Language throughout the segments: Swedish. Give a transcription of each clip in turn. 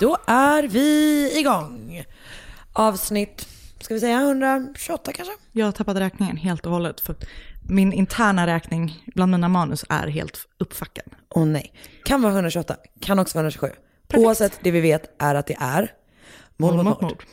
Då är vi igång. Avsnitt, ska vi säga 128 kanske? Jag tappat räkningen helt och hållet för min interna räkning bland mina manus är helt uppfackad. Åh oh, nej. Kan vara 128, kan också vara 127. Oavsett, det vi vet är att det är Mord mot mord.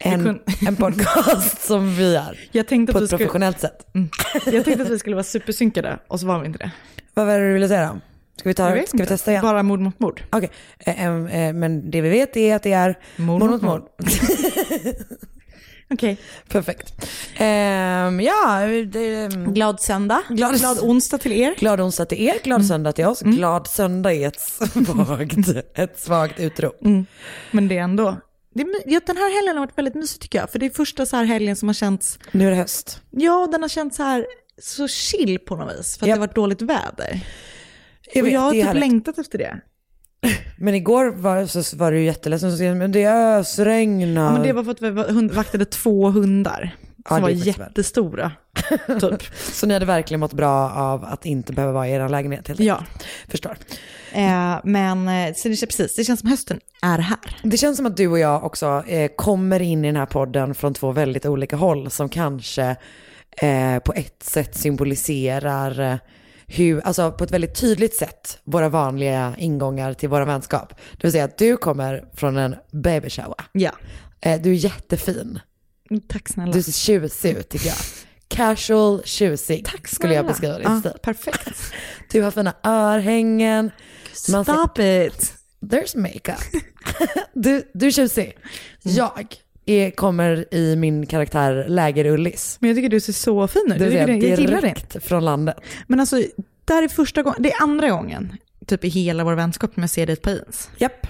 En, en podcast som vi är Jag tänkte, på att vi ett skulle, professionellt sätt. mm, jag tänkte att vi skulle vara supersynkade och så var vi inte det. Vad var det du ville säga då? Ska vi, ta, ska vi testa igen? Bara mord mot mord. Okej, eh, eh, eh, men det vi vet är att det är Mord mord mot mot mord. Okej. Perfekt. Ehm, ja, det, Glad söndag. Glad- Glad onsdag till er. glad onsdag till er, glad söndag till oss. Glad söndag är ett svagt, ett svagt utrop. Mm. Men det är ändå, det ja, den här helgen har varit väldigt mysig tycker jag. För det är första så här helgen som har känts, Nu är det höst. ja den har känts så här så chill på något vis. För att Ja. det har varit dåligt väder. Jag vet, jag har typ härligt. längtat efter det. Men igår var, så var du jätteledsen, skrev du, men det ösregnar. Ja, men det var för att vi hund- vaktade två hundar. Ja, Som det var jättestora. typ. Så ni hade verkligen mått bra av att inte behöva vara i er lägenhet helt Ja. Förstår. Eh, men eh, så det, precis, det känns som hösten är här. Det känns som att du och jag också eh, kommer in i den här podden från två väldigt olika håll som kanske eh, på ett sätt symboliserar hur, alltså på ett väldigt tydligt sätt, våra vanliga ingångar till våra vänskap. Det vill säga att du kommer från en baby shower. Ja. Eh, du är jättefin. Tack snälla. Du ser tjusig ut tycker jag. Casual, tjusig Tack skulle jag beskriva din ja, stil. Perfekt. Du har fina örhängen. Man ser- Stop it. There's makeup. du, du är tjusig. Jag är, kommer i min karaktär Läger-Ullis. Men jag tycker du ser så fin ut. Jag, tycker säga det, jag gillar det. från landet. Men alltså, det här är första gången, det är andra gången, typ i hela vår vänskap, som jag ser dig par jeans. Japp.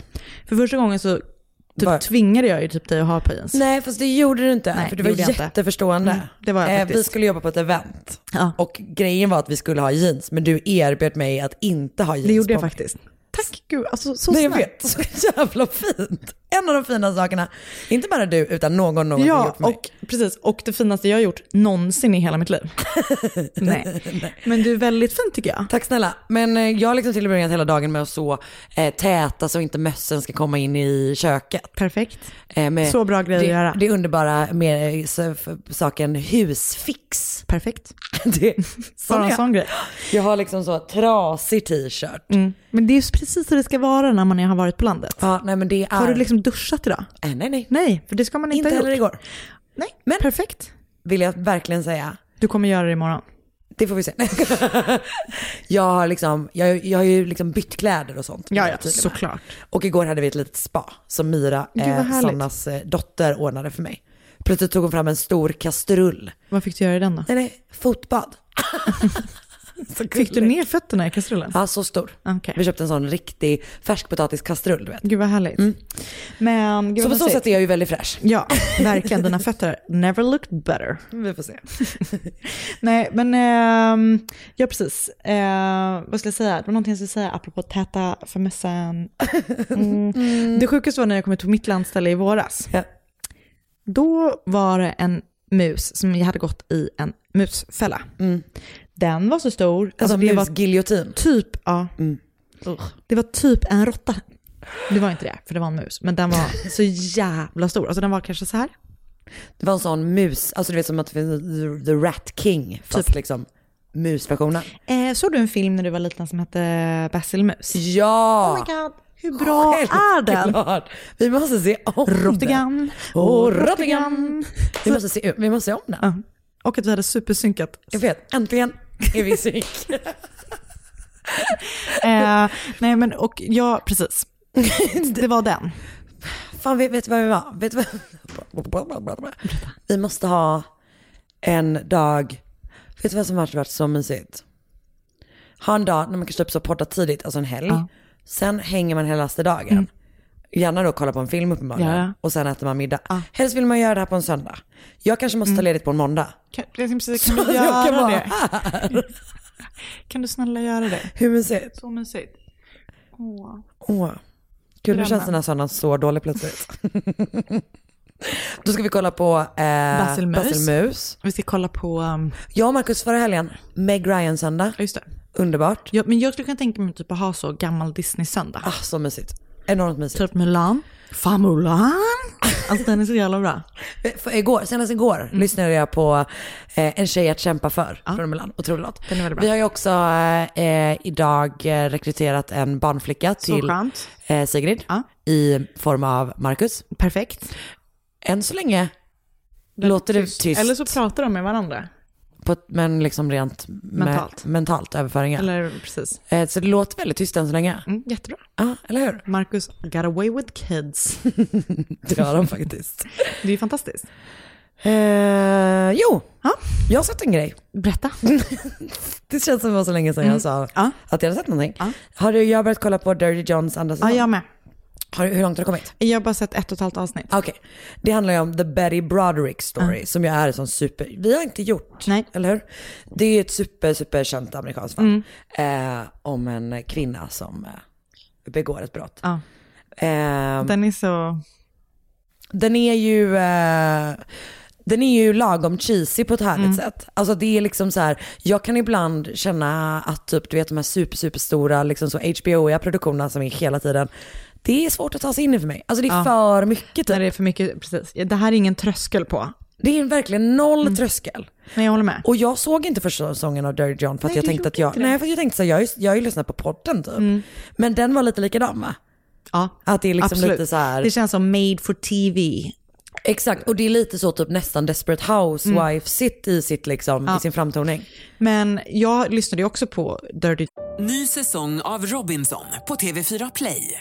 För första gången så typ Var- tvingade jag ju typ dig att ha par jeans. Nej, fast det gjorde du inte. Nej, för du var jätteförstående. Mm, det var jag eh, faktiskt. vi skulle jobba på ett event. Ja. Och grejen var att vi skulle ha jeans, men du erbjöd mig att inte ha jeans Det gjorde jag på faktiskt. Tack gud, alltså så Nej, jag snällt. vet. Så jävla fint. En av de fina sakerna, inte bara du, utan någon någonsin Ja, gjort för mig. och precis. Och det finaste jag har gjort någonsin i hela mitt liv. Nej. Men du är väldigt fin tycker jag. Tack snälla. Men eh, jag har liksom tillbringat hela dagen med att så eh, täta så inte mössen ska komma in i köket. Perfekt. Eh, med Så bra grej att det, göra. Det underbara med eh, så- saken husfix. Perfekt. Det, Bara en jag. sån grej. jag har liksom så trasig t-shirt. Mm. Men det är ju precis hur det ska vara när man har varit på landet. Ja, nej men det är... Har du liksom duschat idag? Eh, nej, nej. Nej, för det ska man inte, Inte ha heller igår. Nej, Men- perfekt. Vill jag verkligen säga. Du kommer göra det imorgon. Det får vi se. jag har liksom, jag, jag har ju liksom bytt kläder och sånt. Ja, ja, såklart. Och igår hade vi ett litet spa som vad eh. Sannas eh, dotter, ordnade för mig. Plötsligt tog hon fram en stor kastrull. Vad fick du göra i den då? Nej, nej, fotbad. Fick du ner fötterna i kastrullen? Ja, så stor. Okej. Vi köpte en sån riktig färskpotatiskastrull, du vet. Gud vad härligt. Men gud Så på så sätt är jag ju väldigt fräsch. Ja, verkligen. Dina fötter never looked better. Vi får se. Nej, men ehm, ja precis. Eh, vad ska jag säga? Det var någonting jag skulle säga apropå täta för mössan. Mm. Det sjukaste var när jag kom ut på mitt landställe i våras. Ja. Då var det en mus som jag hade gått i en musfälla. Den var så stor. Mm. Alltså, det var musgiljotin. typ, ja. Mm. Det var typ en råtta. Det var inte det, för det var en mus. Men den var så jävla stor. Alltså den var kanske så här. Det var en sån mus, alltså du vet som att det finns The- Rat King, fast Typ. liksom musversionen. Eh, såg du en film när du var liten som hette Basilmus? Ja! Oh my god, hur bra är den? Självklart. Vi måste se om den. Rottigan. Åh, Rottigan. Vi måste se, vi måste se om den. Ja. Och att vi hade supersynkat. Jag vet, äntligen är vi synk. Eh, nej men och ja, precis. Det var den. Fan, vet, vet du vad vi var? Vet du vad? Vi måste ha en dag, vet du vad som har varit så mysigt? Ha en dag när man kanske typ så podda tidigt, alltså en helg. Ja. Sen hänger man helaste dagen. Gärna då kolla på en film uppenbarligen. Ja. Och sen äter man middag. Ja. Helst vill man göra det här på en söndag. Jag kanske måste ta ledigt på en måndag. Kan, precis, Så kan du jag kan göra vara det? Kan du snälla göra det? Hur mysigt? Så mysigt. Åh. Åh. Gud, nu känns den här söndagen så dålig plötsligt. Då ska vi kolla på eh, Basilmus. Basilmus. Vi ska kolla på, um, Jag och Marcus förra helgen, Meg Ryan-söndag. just det. Underbart. Ja, men jag skulle kunna tänka mig typ att ha så gammal Disney-söndag. Ah, så mysigt. Enormt mysigt. Typ Mulan. Fan Mulan. Alltså den är så jävla bra. För igår, senast igår Mm. lyssnade jag på eh, En tjej att kämpa för från Milan. Otrolig låt. Den är väldigt bra. Vi har ju också eh, idag eh, rekryterat en barnflicka Så till eh, Sigrid Ja. i form av Marcus. Perfekt. Än så länge låter det tyst, Eller så pratar de med varandra. På, men liksom rent Mentalt. Med, mentalt överföringar. Eller precis. Eh, så det låter väldigt tyst än så länge. Mm, jättebra. Ja, eller hur? Marcus got away with kids. Det har de faktiskt. Det är ju fantastiskt. Eh, jo, Ja. jag har sett en grej. Berätta. Det känns som det var så länge sedan jag sa Mm. Ja. att jag hade sett någonting. Ja. Har du, jag har börjat kolla på Dirty Johns andra Ja, säsong. jag med. Har, hur långt har du kommit? Jag har bara sett ett och ett halvt avsnitt. Okej, det handlar ju om The Betty Broderick story som ju är en sån super, vi har inte gjort, Nej. eller hur? Det är ett super, super känt amerikanskt fall Mm. eh, om en kvinna som eh, begår ett brott. Ja. Eh, Den är så... Den är ju, eh, den är ju lagom cheesy på ett härligt Mm. sätt. Alltså det är liksom så här, jag kan ibland känna att typ du vet de här super, superstora liksom så HBO-iga produktionerna som är hela tiden, det är svårt att ta sig in i för mig. Alltså det är Ja. för mycket typ. När det är för mycket, precis. Det här är ingen tröskel på. Det är verkligen noll Mm. tröskel. Men jag håller med. Och jag såg inte första säsongen av Dirty John för att Nej, jag du tänkte att jag, nej för jag tänkte så här, jag, har ju- jag har lyssnat på podden typ. Mm. Men den var lite likadan va? Ja, Att det är liksom absolut. lite så här. Det känns som made for TV. Exakt, och det är lite så typ nästan Desperate Housewife sitt i sitt liksom, Ja. i sin framtoning. Men jag lyssnade ju också på Dirty Ny säsong av Robinson på TV4 Play.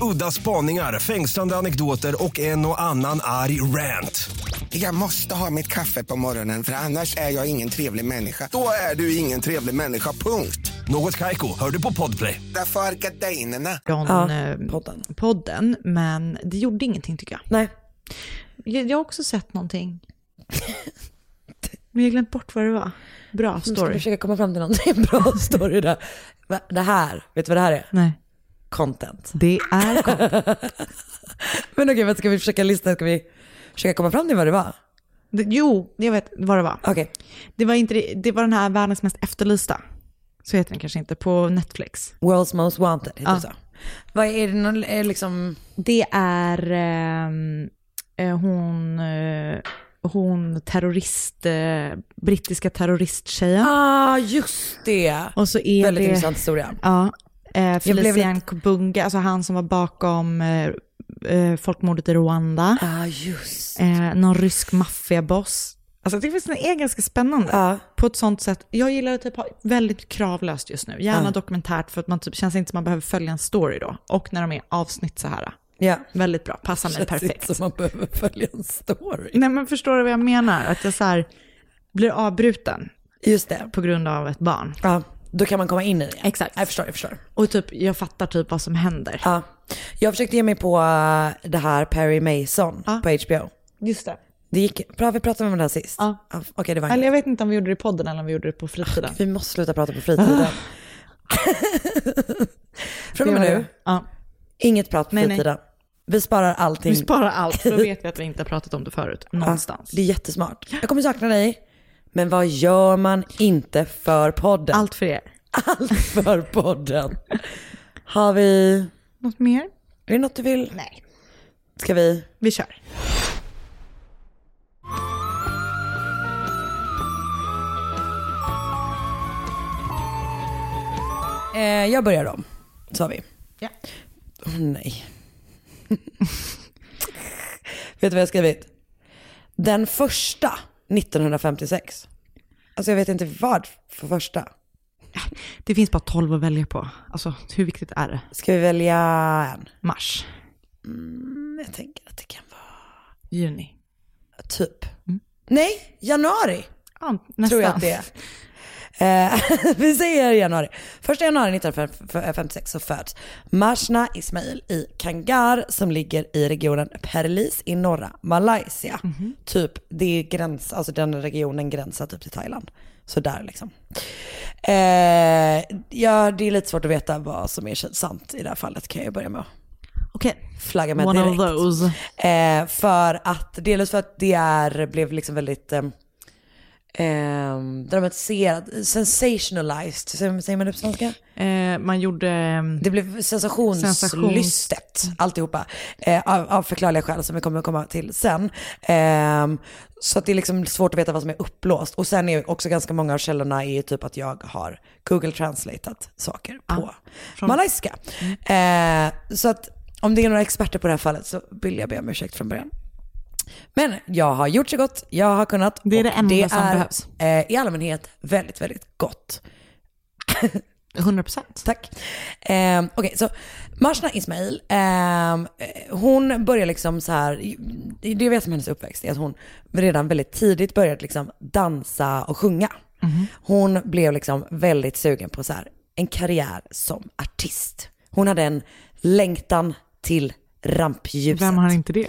Udda spaningar, fängslande anekdoter och en och annan arg rant. Jag måste ha mitt kaffe på morgonen för annars är jag ingen trevlig människa. Då är du ingen trevlig människa, punkt. Något Kaiko, hör du på Podplay. Därför är gardinerna. John, Ja, eh, podden. podden, men det gjorde ingenting tycker jag. Nej, jag. Jag har också sett någonting. Men jag har glömt bort vad det var. Bra nu ska vi story. försöka komma fram till någonting bra story där. Det här, vet du vad det här är? Nej, Content. det är gott. Men okej, vad ska vi försöka lista? Ska vi försöka komma fram till vad det var? Det- Jo, jag vet vad det var. Okej, Det var, inte, det- var den här världens mest efterlysta. Så heter den kanske inte, på Netflix. World's Most Wanted heter Ja. det så. Vad är det någon, är liksom, Det är ehm, eh, hon, eh, hon terrorist, eh, brittiska terroristtjejen. Ah, just det. Och så är Väldigt det, intressant historia. Ja, eh, blev Felician lite- Kubunga, alltså han som var bakom eh, eh, folkmordet i Rwanda. Ah, just. Eh, någon rysk maffiaboss. Alltså jag tycker det är ganska spännande. Ja. På ett sånt sätt. Jag gillar att typ väldigt kravlöst just nu. Gärna Ja. dokumentärt för att man typ, känns inte som man behöver följa en story då. Och när de är avsnitt så här. Ja. Väldigt bra, passar mig Känns inte perfekt. som man behöver följa en story. Nej men förstår du vad jag menar? Att jag så här blir avbruten Just det. på grund av ett barn. Ja, då kan man komma in i det. Exakt. Jag förstår, jag förstår. Och typ, jag fattar typ vad som händer. Ja. Jag försökte ge mig på eh, det här Perry Mason Ja. på HBO. Just det. Det gick bra, vi pratade om det här sist. Ja. Okej, det var Eller jag vet inte om vi gjorde det i podden eller om vi gjorde det på fritiden. Vi måste sluta prata på fritiden. Från och med nu. Ja. inget prat på Nej, nej. fritiden. Vi sparar allting. Vi sparar allt, för då vet vi att vi inte har pratat om det förut. Någonstans. Det är jättesmart. Jag kommer sakna dig. Men vad gör man inte för podden? Allt för er. Allt för podden. Har vi... Något mer? Är det något du vill? Nej. Ska vi? Vi kör. Eh, jag börjar då, sa vi. Ja. Åh nej. vet du vad jag har skrivit? Den första 1956. Alltså jag vet inte vad för första. Det finns bara 12 att välja på. Alltså hur viktigt är det? Ska vi välja en? Mars, Mm, jag tänker att det kan vara juni. typ. Nej, januari Ja, nästan. tror jag att det är. Eh, vi säger januari. Första januari 1956 så föds Mashna Ismail i Kangar som ligger i regionen Perlis i norra Malaysia. Typ, det är gräns, alltså den regionen gränsar typ till Thailand. Så där liksom. Eh, ja, det är lite svårt att veta vad som är sant i det här fallet kan jag börja med Okej. flagga med One direkt. of those. Eh, för att, dels för att det är, blev liksom väldigt eh, eh, dramatiserat, sensationalized, säger man det på svenska? Eh, man gjorde... ehm, Det blev sensationslystet, alltihopa. Eh, av, av förklarliga skäl som vi kommer komma till sen. Ehm, så att det är liksom svårt att veta vad som är upplåst. Och sen är också ganska många av källorna är typ att jag har Google translatat saker på malaysiska. Eh, så att om det är några experter på det här fallet så vill jag be om ursäkt från början. Men jag har gjort så gott jag har kunnat. Det är det enda det som är, behövs. Eh, i allmänhet väldigt, väldigt gott. 100 procent. Tack. Eh, Okej, så Mashna Ismail, eh, hon börjar liksom så här, det jag vet om hennes uppväxt är att hon redan väldigt tidigt började liksom dansa och sjunga. Hon blev liksom väldigt sugen på så här, en karriär som artist. Hon hade en längtan till rampljuset. Vem har inte det?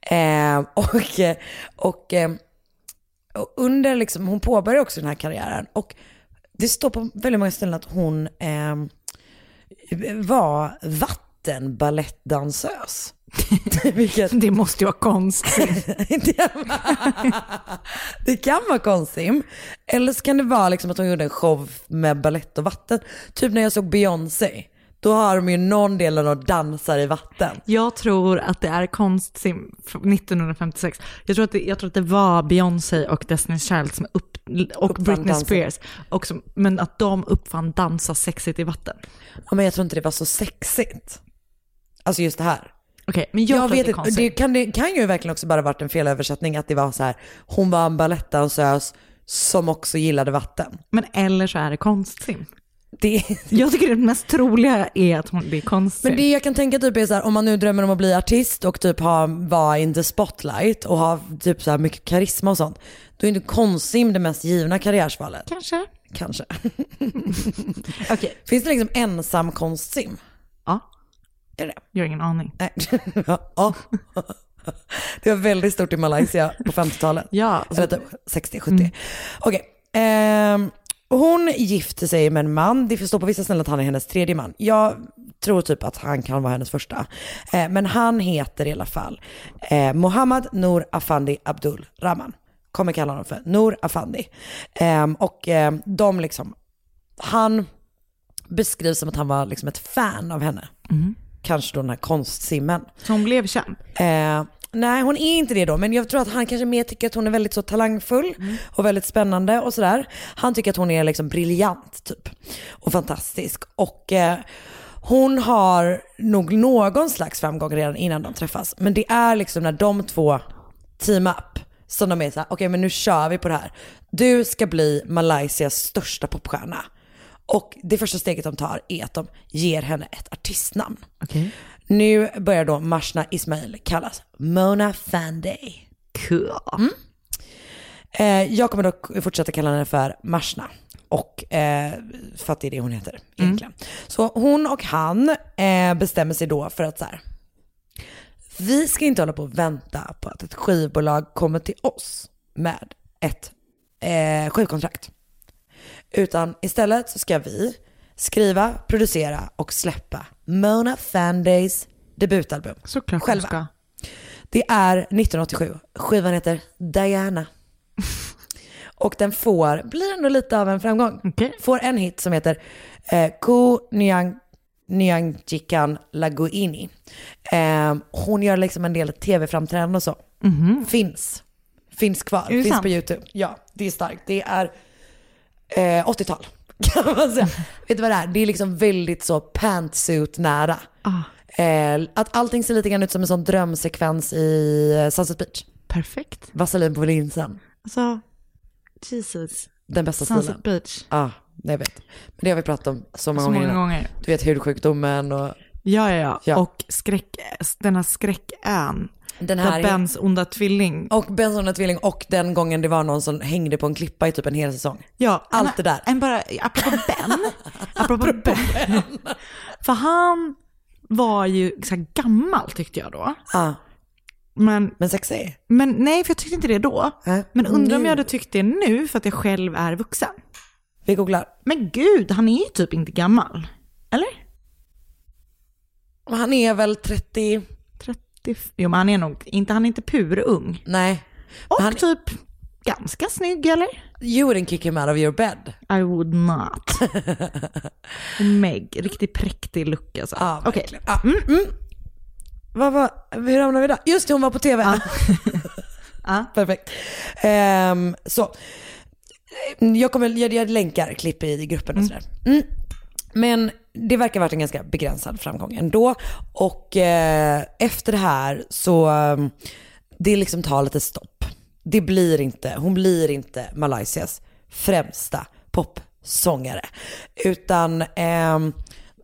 Eh, och, eh, och, eh, och under liksom, hon påbörjade också den här karriären. Och det står på väldigt många ställen att hon eh, var vattenbalettdansös. Vilket, Det måste ju vara konstigt. det, det kan vara konstigt. Eller så kan det vara liksom att hon gjorde en show med ballett och vatten. Typ när jag såg Beyoncé. Då har de ju någon del av dansar i vatten. Jag tror att det är konstsim från 1956. Jag tror att det, jag tror att det var Beyoncé och Destiny's Child som upp, och Uppfann Britney dansen. Spears. Och som, men att de uppfann dansa sexigt i vatten. Ja, men jag tror inte det var så sexigt. Alltså just det här. Okej, men jag, Jag, vet det det kan, det kan ju verkligen också bara varit en felöversättning att det var så här, hon var en balettdansös som också gillade vatten. Men eller så är det konstsim. Det, Jag tycker det mest troliga är att hon, det är konstsim. men det jag kan tänka typ är så här, om man nu drömmer om att bli artist och typ ha, vara in the spotlight och ha typ så mycket karisma och sånt, då är inte konstsim det mest givna karriärsvalet. Kanske. Kanske. Okej. Finns det liksom ensam konstsim? Ja, Är det jag har ingen aning. Nej. ja. Det var väldigt stort i Malaysia på 50-talet. Ja, Eller typ 60-70. Okej. ehm, hon gifte sig med en man. Det står på vissa ställen att han är hennes tredje man. Jag tror typ att han kan vara hennes första. Eh, men han heter i alla fall eh, Mohammad Noor Afandi Abdul Rahman. Kommer kalla honom för Noor Afandi. Ehm, och eh, de liksom, han beskrivs som att han var liksom ett fan av henne. Kanske då den här konstsimmen. så hon blev känd. Nej hon är inte det då, men jag tror att han kanske mer tycker att hon är väldigt så talangfull och väldigt spännande och sådär. Han tycker att hon är liksom briljant typ och fantastisk. Och eh, hon har nog någon slags framgång redan innan de träffas. Men det är liksom när de två team up som de är såhär, okej men nu kör vi på det här. Du ska bli Malaysias största popstjärna. Och det första steget de tar är att de ger henne ett artistnamn. Nu börjar då Mashna Ismail kallas Mona Fanday. Cool. Mm. Eh, jag kommer dock fortsätta kalla henne för Mashna. Och eh, för att det är det hon heter egentligen. Så hon och han eh, bestämmer sig då för att så här. Vi ska inte hålla på och vänta på att ett skivbolag kommer till oss med ett eh, skivkontrakt. Utan istället så ska vi skriva, producera och släppa Mona Fandays debutalbum. Såklart själva. ska. Det är 1987. Skivan heter Diana. Och den får, blir ändå lite av en framgång. Får en hit som heter eh, Ko Nyang, Nyangjikan Laguini. Eh, hon gör liksom en del tv-framträdanden och så. Finns. Finns kvar. Finns sant? på YouTube. Ja, det är starkt. Det är eh, 80-tal kan man säga. Vet du vad det är? Det är liksom väldigt så pantsuit-nära. Eh, att allting ser lite grann ut som en sån drömsekvens i eh, Sunset Beach. Perfekt. Vaselin på linsen. Alltså, Jesus. Den bästa Sunset stilen. Beach. Ja, jag vet. Men det har vi pratat om så många Så gånger många innan. gånger. Du vet hudsjukdomen och... Ja, ja, ja. Ja. Och skräck, den här skräckön. Den här Bens onda tvilling. Och Bens onda tvilling och den gången det var någon som hängde på en klippa i typ en hel säsong. Ja, Allt en- det där. En bara, apropå Ben. apropå Ben. För han var ju så här gammal tyckte jag då. Ja. Men, men sexig? Men nej, för jag tyckte inte det då. Men undrar om jag hade tyckt det nu för att jag själv är vuxen. Vi googlar. Men gud, han är ju typ inte gammal. Eller? Han är väl 30... 30... Jo, men han är nog inte, han är inte purung. Nej. Och han... typ ganska snygg, eller? You wouldn't kick him out of your bed. I would not. Meg, riktigt präktig look alltså. Ja, Okej. verkligen. Ja, mm, mm. Vad var, hur hamnade vi där? Just det, hon var på tv. Perfekt. Ehm, så, jag, kommer, jag, jag länkar klipp i gruppen och sådär. Mm. Men det verkar ha varit en ganska begränsad framgång ändå. Och eh, efter det här så, ehm, det liksom tar lite stopp. Det blir inte, hon blir inte Malaysias främsta popsångare. Utan ehm,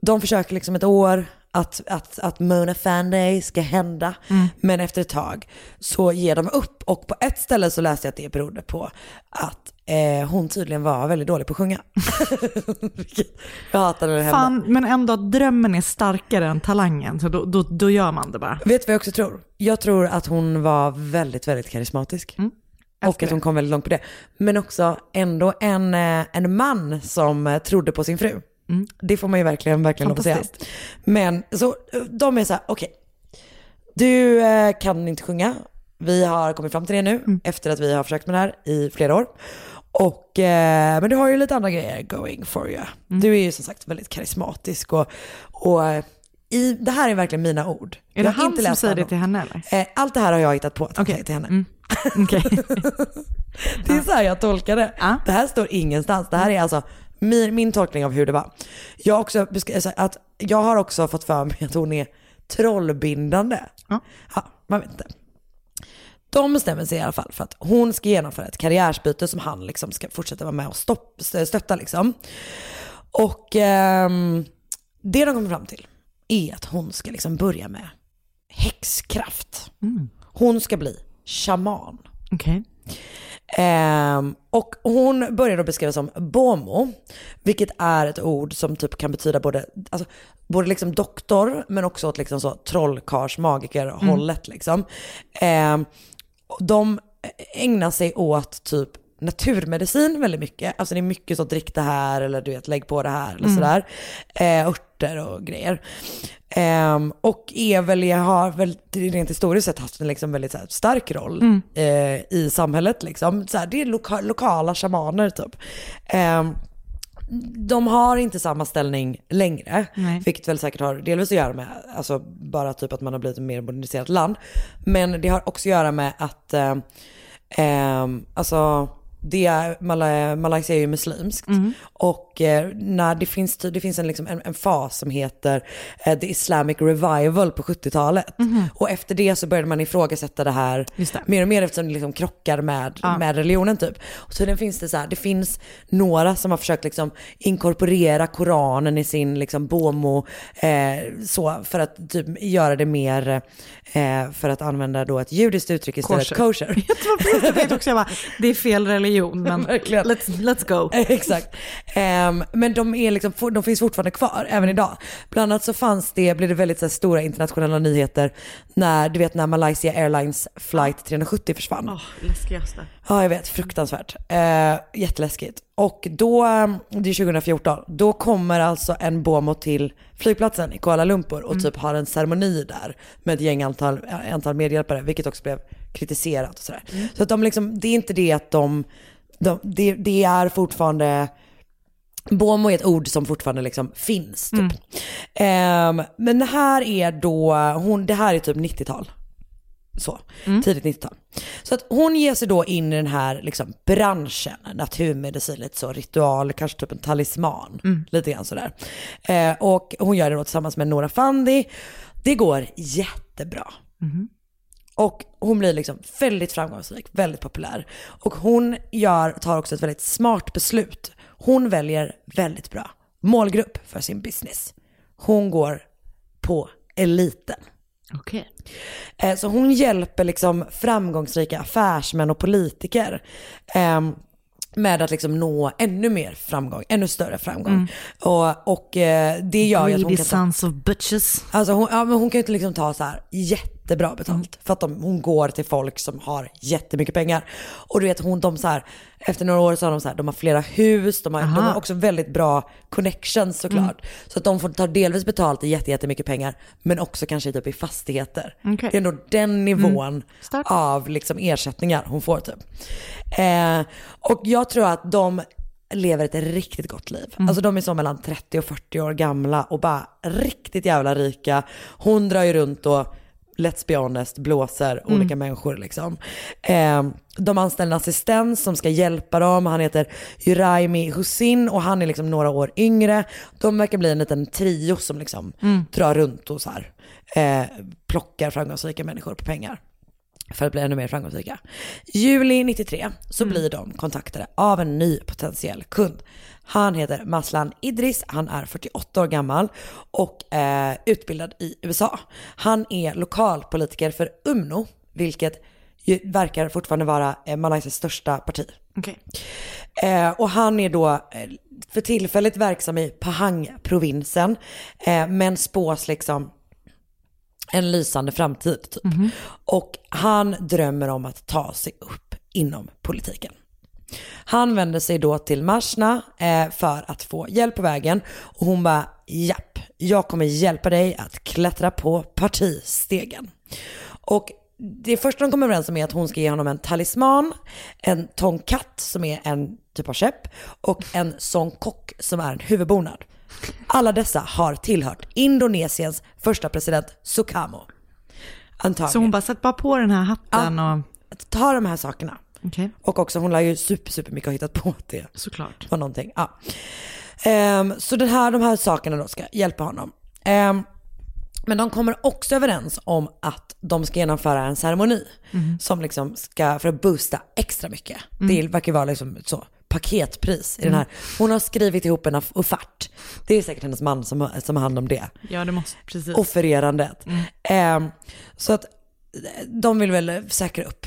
de försöker liksom ett år att, att, att Mona Fanday ska hända. Men efter ett tag så ger de upp. Och på ett ställe så läste jag att det berodde på att eh, hon tydligen var väldigt dålig på att sjunga. jag hatar när det. Fan, men ändå att drömmen är starkare än talangen, så då, då, då gör man det bara. Vet du vad jag också tror? Jag tror att hon var väldigt, väldigt karismatisk. Och att hon kom väldigt långt på det. Men också ändå en, eh, en man som eh, trodde på sin fru. Det får man ju verkligen, verkligen lov att säga. Men så eh, de är så här, okej. Du eh, kan inte sjunga. Vi har kommit fram till det nu efter att vi har försökt med det här i flera år. Och, eh, men du har ju lite andra grejer going for you. Du är ju som sagt väldigt karismatisk och, och eh, i, det här är verkligen mina ord. Är det Jag han inte som säger det till henne eller? Eh, Allt det här har jag hittat på att han säger till henne. Okej. Det är så här jag tolkar det. Det här står ingenstans. Det här är alltså min, min tolkning av hur det var. Jag, har också, besk- så att jag har också fått för mig att hon är trollbindande. Ja. man vet inte. De bestämmer sig i alla fall för att hon ska genomföra ett karriärsbyte som han liksom ska fortsätta vara med och stopp, stötta. Liksom. Och ehm, det de kommer fram till är att hon ska liksom börja med häxkraft. Hon ska bli shaman. Okej. Ehm, och hon börjar då beskriva som bomo, vilket är ett ord som typ kan betyda både, alltså, både liksom doktor men också åt liksom så trollkars magiker hållet liksom. Och de ägnar sig åt typ naturmedicin väldigt mycket. Alltså det är mycket så drick det här eller du vet lägg på det här eller Mm. sådär. Eh, örter och grejer. Ehm, och är väl, jag har väl rent historiskt sett haft en liksom väldigt så här, stark roll Mm. eh, i samhället. Liksom. Så här, det är loka, lokala shamaner typ. Ehm, de har inte samma ställning längre. Nej. Vilket väl säkert har delvis att göra med, alltså bara typ att man har blivit ett mer moderniserat land. Men det har också att göra med att, eh, eh, alltså det är, Mala- Malaysia är ju muslimskt. Och eh, när det finns, det finns en, liksom, en, en fas som heter eh, The Islamic Revival på 70-talet. Och efter det så började man ifrågasätta det här det. mer och mer eftersom det liksom krockar med, Ja. med religionen typ. Och så den finns det så här, det finns några som har försökt liksom inkorporera Koranen i sin liksom bomo, eh, så för att typ göra det mer, eh, för att använda då ett judiskt uttryck istället, Kosher. kosher. Jag tänkte också, jag bara, det är fel religion, men let's, let's go. Exakt. Ehm, men de, är liksom, de finns fortfarande kvar även idag. Bland annat så fanns det, blev det väldigt så här, stora internationella nyheter när, du vet när Malaysia Airlines flight 370 försvann. Åh, läskigaste. Ja, jag vet. Fruktansvärt. Eh, jätteläskigt. Och då, det är 2014, då kommer alltså en Bomo till flygplatsen i Kuala Lumpur och typ har en ceremoni där med ett gäng antal, antal medhjälpare, vilket också blev kritiserat och sådär. Så att de liksom, det är inte det att de, de det, det är fortfarande, Bomo är ett ord som fortfarande liksom finns typ. Ehm, men det här är då, hon, det här är typ 90-tal. Så, tidigt 90-tal. Så att hon ger sig då in i den här liksom branschen, naturmedicin, lite så ritual, kanske typ en talisman, lite grann sådär. Eh, och hon gör det då tillsammans med Nora Fandi. Det går jättebra. Och hon blir liksom väldigt framgångsrik, väldigt populär. Och hon gör, tar också ett väldigt smart beslut. Hon väljer väldigt bra målgrupp för sin business. Hon går på eliten. Okej. Eh, Så hon hjälper liksom framgångsrika affärsmän och politiker ehm, med att liksom nå ännu mer framgång, ännu större framgång. Och, och eh, det gör ju att hon kan ta, sons of bitches. alltså hon, ja, men hon kan ju inte liksom ta så här jättebra betalt. För att de, hon går till folk som har jättemycket pengar. Och du vet hon, de så här, efter några år så har de så här, de har flera hus, de har, de har också väldigt bra connections såklart. Så att de får ta delvis betalt i jätte, jättemycket pengar, men också kanske typ i fastigheter. Okej. Det är ändå den nivån Stark. av liksom ersättningar hon får typ. Eh, och jag tror att de lever ett riktigt gott liv. Alltså de är så mellan 30 och 40 år gamla och bara riktigt jävla rika. Hon drar ju runt och let's be honest, blåser olika människor liksom. Eh, de anställer en assistent som ska hjälpa dem. Han heter Juraimi Hussin och han är liksom några år yngre. De verkar bli en liten trio som liksom drar runt och så här, eh, plockar framgångsrika människor på pengar för att bli ännu mer framgångsrika. Juli 93 så blir de kontaktade av en ny potentiell kund. Han heter Maslan Idris, han är 48 år gammal och eh, utbildad i USA. Han är lokalpolitiker för UMNO, vilket verkar fortfarande vara eh, Malaysias största parti. Okej. Eh, och han är då eh, för tillfället verksam i Pahang-provinsen, eh, men spås liksom en lysande framtid. Typ. Och han drömmer om att ta sig upp inom politiken. Han vänder sig då till Marsna eh, för att få hjälp på vägen och hon bara japp, jag kommer hjälpa dig att klättra på partistegen. Och det första de kommer överens om är att hon ska ge honom en talisman, en tongkat som är en typ av käpp och en songkok som är en huvudbonad. Alla dessa har tillhört Indonesiens första president Sukarno. Antagligen. Så hon bara, sätt bara på den här hatten och... Ta de här sakerna. Okej, Och också hon lär ju super, super mycket ha hittat på det såklart. var någonting. Ja. Ehm, så den här, de här sakerna då ska hjälpa honom. Ehm, men de kommer också överens om att de ska genomföra en ceremoni som liksom ska, för att boosta extra mycket. Det verkar vara liksom så paketpris i den här. Hon har skrivit ihop en off- offert. Det är säkert hennes man som, som har hand om det Ja, det måste, precis. offererandet. Ehm, så att de vill väl säkra upp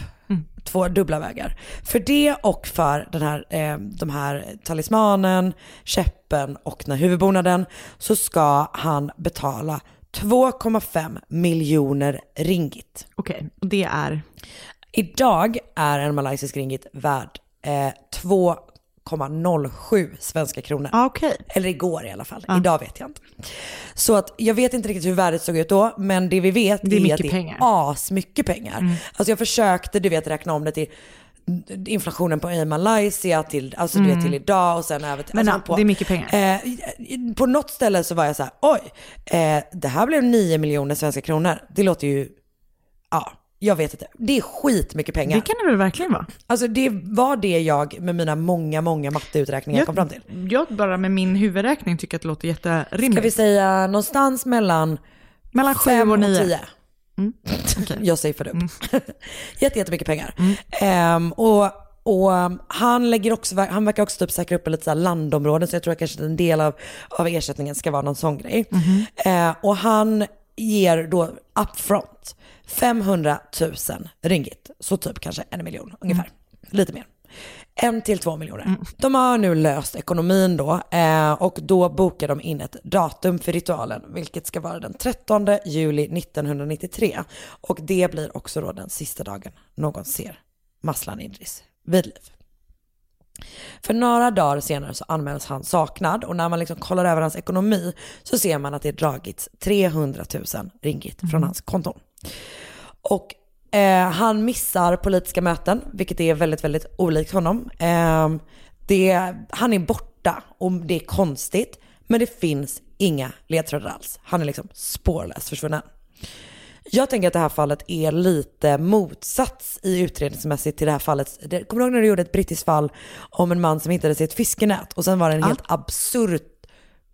två dubbla vägar. För det och för den här, eh, de här talismanen, käppen och den här huvudbonaden så ska han betala 2,5 miljoner ringgit. Okej, och det är... Idag är en malaysisk ringgit värd eh, 2,07 svenska kronor. Ja, okej. Eller igår i alla fall. Idag vet jag inte. Så att jag vet inte riktigt hur värdet såg ut då, men det vi vet Det är är, mycket att det pengar. är asmycket pengar. Alltså jag försökte, du vet, räkna om det till inflationen på i Malaysia till, alltså du vet till idag och sen över till, Men alltså, ja, det är mycket pengar. Eh, på något ställe så var jag så här, oj, eh, det här blev 9 miljoner svenska kronor. Det låter ju, ja, jag vet inte. Det är skitmycket pengar. Det kan det väl verkligen vara? Alltså det var det jag med mina många, många matteuträkningar kom fram till. Jag bara med min huvudräkning tycker att det låter jätterimligt. Ska vi säga någonstans mellan Mellan sju och nio. tio? Jag säger för upp. Mm. Jätte, jättemycket pengar. Ehm, och, och um, han, lägger också, han verkar också typ säkra upp en lite så landområden så jag tror att kanske en del av, av ersättningen ska vara någon sån grej. Mhm. Ehm, och han ger då upfront 500 000 ringgit, så typ kanske en miljon ungefär, lite mer. En till två miljoner. De har nu löst ekonomin då eh, och då bokar de in ett datum för ritualen, vilket ska vara den 13 juli 1993. Och det blir också då den sista dagen någon ser Maslan Idris vid liv. För några dagar senare så anmäls han saknad och när man liksom kollar över hans ekonomi så ser man att det dragits 300 000 ringgit från hans konton. Och eh, han missar politiska möten, vilket är väldigt, väldigt olikt honom. Eh, det, han är borta och det är konstigt, men det finns inga ledtrådar alls. Han är liksom spårlöst försvunnen. Jag tänker att det här fallet är lite motsats i utredningsmässigt till det här fallet. Kommer du ihåg när du gjorde ett brittiskt fall om en man som hittades i ett fiskenät och sen var det en helt absurt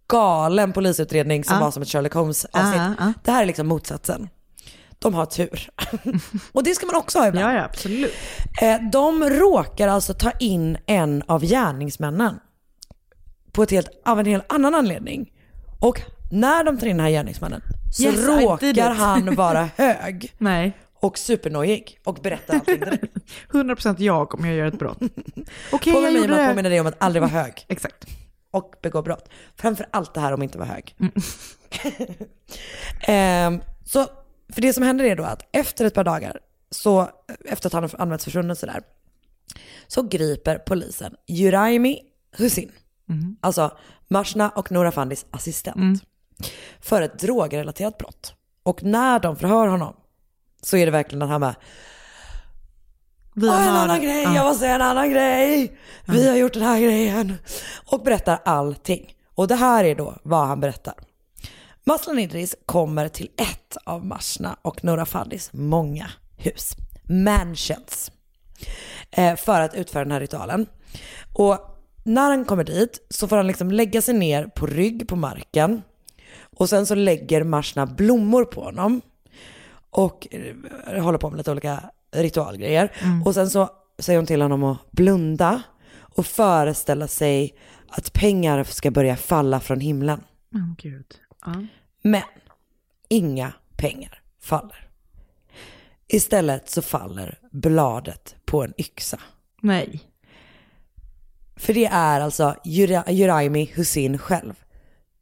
galen polisutredning som Ja. var som ett Sherlock Holmes avsnitt. Ja. Det här är liksom motsatsen. De har tur. och det ska man också ha ibland. Ja, ja, absolut. Eh, De råkar alltså ta in en av gärningsmännen på ett helt, av en helt annan anledning. Och när de tar in den här gärningsmannen så Yes, råkar han vara hög Nej. och supernojig och berättar allting direkt. 100% jag om jag gör ett brott. Okej, Påminn jag gjorde det. påminna dig om att aldrig vara hög Exakt. och begå brott. Framför allt det här om inte vara hög. Ehm, så, för det som händer är då att efter ett par dagar, så, efter att han har använts försvunnen sådär, så griper polisen Juraimi Hussin, alltså Mashna och Noura Fandis assistent, för ett drogrelaterat brott. Och när de förhör honom så är det verkligen den här med Vi Åh, en har- annan grej, Ja. jag måste säga en annan grej. Vi har gjort den här grejen. Och berättar allting. Och det här är då vad han berättar. Maslan Idris kommer till ett av Mashna och Noura Fadis många hus. Mansions. Eh, för att utföra den här ritualen. Och när han kommer dit så får han liksom lägga sig ner på rygg på marken. Och sen så lägger Mashna blommor på honom och eh, håller på med lite olika ritualgrejer. Och sen så säger hon till honom att blunda och föreställa sig att pengar ska börja falla från himlen. Åh, gud. Ja. Men inga pengar faller. Istället så faller bladet på en yxa. Nej. För det är alltså Jura- Juraimi Hussein själv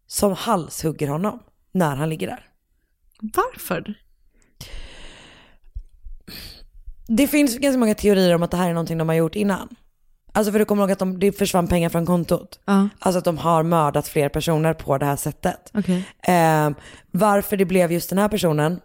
som halshugger honom när han ligger där. Varför? Det finns ganska många teorier om att det här är någonting de har gjort innan. Alltså för du kommer ihåg att de, det försvann pengar från kontot. Ja. Alltså att de har mördat fler personer på det här sättet. Okej. Eh, varför det blev just den här personen,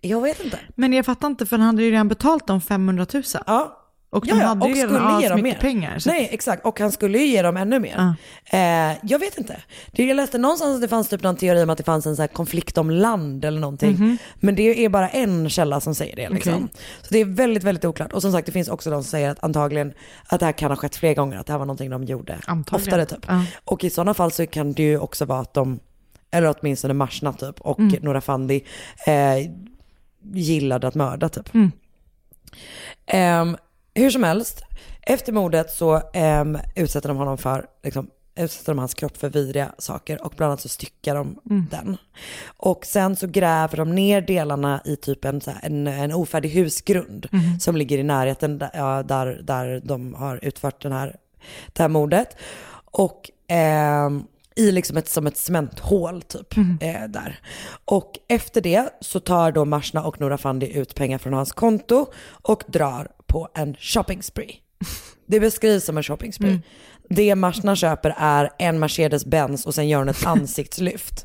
jag vet inte. Men jag fattar inte, för han hade ju redan betalt dem 500 000. Ja. Och de Ja, hade ju och redan skulle ge dem mycket mer. pengar. Så Nej, exakt. Och han skulle ju ge dem ännu mer. Eh, jag vet inte. Det, jag läste någonstans att det fanns typ någon teori om att det fanns en så konflikt om land eller någonting. Mhm. Men det är bara en källa som säger det. Liksom. Okej. Så det är väldigt, väldigt oklart. Och som sagt, det finns också de som säger att antagligen att det här kan ha skett fler gånger. Att det här var någonting de gjorde Antagligen. oftare typ. Ja. Och i sådana fall så kan det ju också vara att de, eller åtminstone Marsna typ, och Mm. Nora Fandi eh, gillade att mörda typ. Mm. Ehm, hur som helst, efter mordet så ehm, utsätter de honom för, liksom, utsätter de hans kropp för vidriga saker och bland annat så styckar de Mm. den. Och sen så gräver de ner delarna i typ en, en, en ofärdig husgrund Mhm. som ligger i närheten där, där, där de har utfört den här, det här mordet. Och ehm, i liksom ett, som ett cementhål typ Mhm. eh, där. Och efter det så tar då Marsna och Noura Fandi ut pengar från hans konto och drar på en shopping spree. Det beskrivs som en shopping spree. Mm. Det Marsna köper är en Mercedes-Benz och sen gör hon ett ansiktslyft.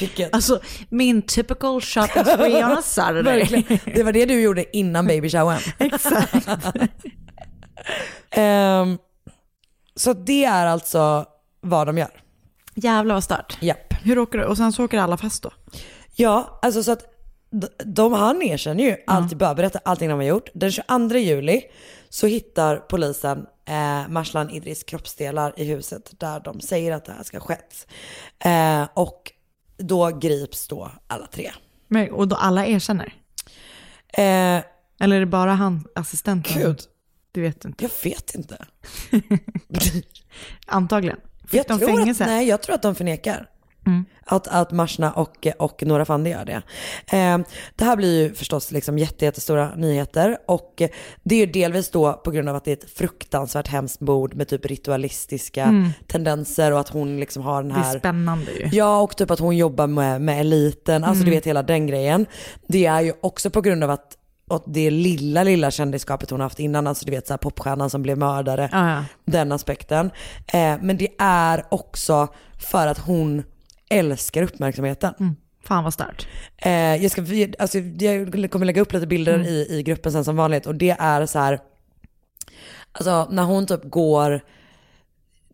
Vilket... Alltså min typical shopping spree on a Saturday. Det var det du gjorde innan baby showern. Exakt. Ehm, så det är alltså vad de gör. Jävlar vad stört. Japp. Hur åker det? Och sen så åker alla fast då? Ja, alltså så att de, han erkänner ju allt, bara berättar allting de har gjort. Den 22 juli så hittar polisen eh, Marslan Idris kroppsdelar i huset där de säger att det här ska ha skett. Eh, och då grips då alla tre. Men, och då alla erkänner? Eh, Eller är det bara han, assistenten? Gud. Du vet inte. jag vet inte. Antagligen. Fick Jag de tror fängelse? Att, nej, jag tror att de förnekar. Mm. Att, att Marsna och, och Nora Fandi gör det. Eh, det här blir ju förstås liksom jätte, jättestora nyheter och det är ju delvis då på grund av att det är ett fruktansvärt hemskt mord med typ ritualistiska tendenser och att hon liksom har den Mm. Det här är spännande ju. Ja, och typ att hon jobbar med, med eliten, alltså Mm. du vet hela den grejen. Det är ju också på grund av att och det lilla, lilla kändisskapet hon haft innan, alltså du vet såhär popstjärnan som blev mördare, Ja, ja. den aspekten. Eh, men det är också för att hon älskar uppmärksamheten. Mm. Fan vad stört. Eh, jag, ska, alltså, jag kommer lägga upp lite bilder Mm. i, i gruppen sen som vanligt och det är så här, alltså när hon typ går,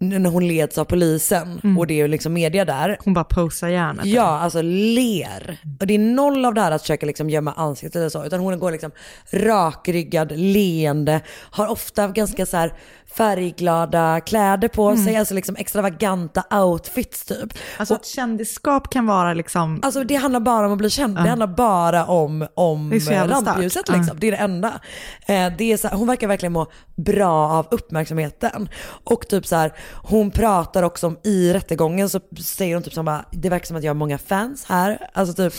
när hon leds av polisen Mm. och det är liksom media där, Hon bara posar järnet. Ja, alltså ler. Och det är noll av det här att försöka liksom gömma ansiktet eller så, utan hon går liksom rakryggad, leende, har ofta ganska så här färgglada kläder på sig, alltså liksom extravaganta outfits typ. Alltså Och- att kändisskap kan vara liksom... Alltså det handlar bara om att bli känd. Det handlar bara om, om rampljuset liksom. Det är det enda. Eh, det är så här, hon verkar verkligen må bra av uppmärksamheten. Och typ så här, hon pratar också om i rättegången så säger hon typ som bara, det verkar som att jag har många fans här. Alltså typ,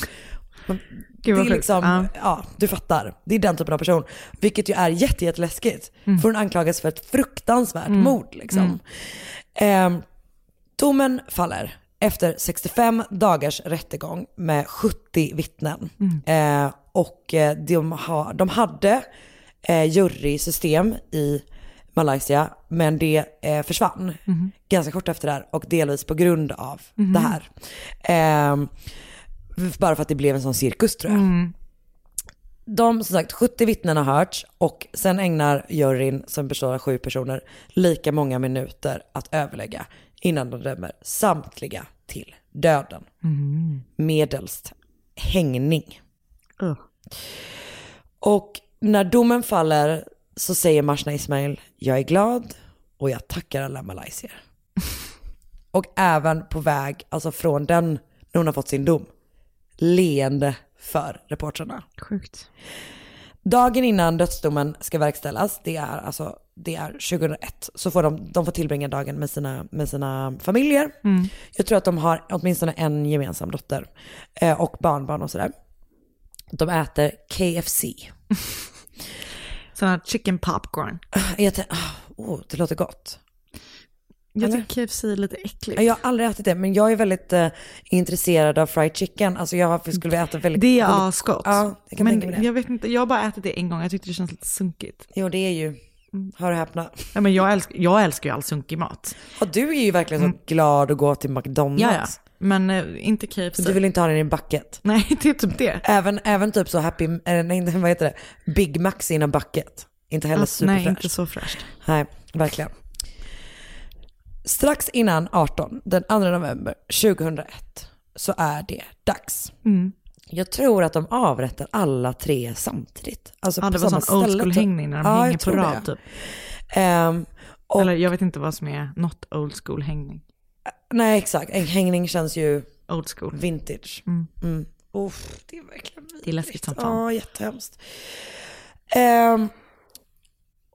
det är liksom, Ja. ja. du fattar. Det är den typen av person. Vilket ju är jätte, jätteläskigt. För hon anklagas för ett fruktansvärt mord liksom. Ehm, domen faller efter 65 dagars rättegång med 70 vittnen. Eh, och eh, de, ha, de hade eh, jurysystem i Malaysia, men det eh, försvann ganska kort efter det här och delvis på grund av det här. Ehm, bara för att det blev en sån cirkus tror jag. De, som sagt, 70 vittnen har hörts och sen ägnar juryn, som består av sju personer, lika många minuter att överlägga innan de dömer samtliga till döden. Medelst hängning. Ugh. Och när domen faller så säger Marsna Ismail, jag är glad och jag tackar alla malaysier. och även på väg, alltså från den, när hon har fått sin dom, leende för reportrarna. Sjukt. Dagen innan dödsdomen ska verkställas, det är alltså det är 2001, så får de, de får tillbringa dagen med sina, med sina familjer. Jag tror att de har åtminstone en gemensam dotter eh, och barnbarn och sådär. De äter KFC. Sådana chicken popcorn. Jag tänkte, oh, det låter gott. Jag tycker KFC är lite äckligt. Jag har aldrig ätit det, men jag är väldigt eh, intresserad av fried chicken. Alltså jag skulle vilja äta väldigt... Det är asgott. Ja, jag kan tänka mig Men det. jag vet inte, jag har bara ätit det en gång, jag tyckte det känns lite sunkigt. Jo, det är ju... Hör och häpna. Ja, men jag, älskar, jag älskar ju all sunkig mat. Ja, du är ju verkligen så glad att gå till McDonalds. Ja, ja. Men eh, inte KFC. Du vill inte ha den i bucket? Nej, det är typ det. Även, även typ så happy, nej, inte- vad heter det? Big Macs i en bucket. Inte heller Alltså, nej, superfräscht. inte så fräscht. Nej, verkligen. Strax innan 18, den 2 november 2001, så är det dags. Mm. Jag tror att de avrättar alla tre samtidigt. Alltså Ja, det var samma sån old ställe, school typ. när de Ja, hänger på rad typ. Ehm, och, Eller jag vet inte vad som är not old school hängning. Nej, exakt. En hängning känns ju Old school. vintage. Mm. Mm. Uff, det är verkligen Det är läskigt som fan. Ja, jättehemskt. Ehm,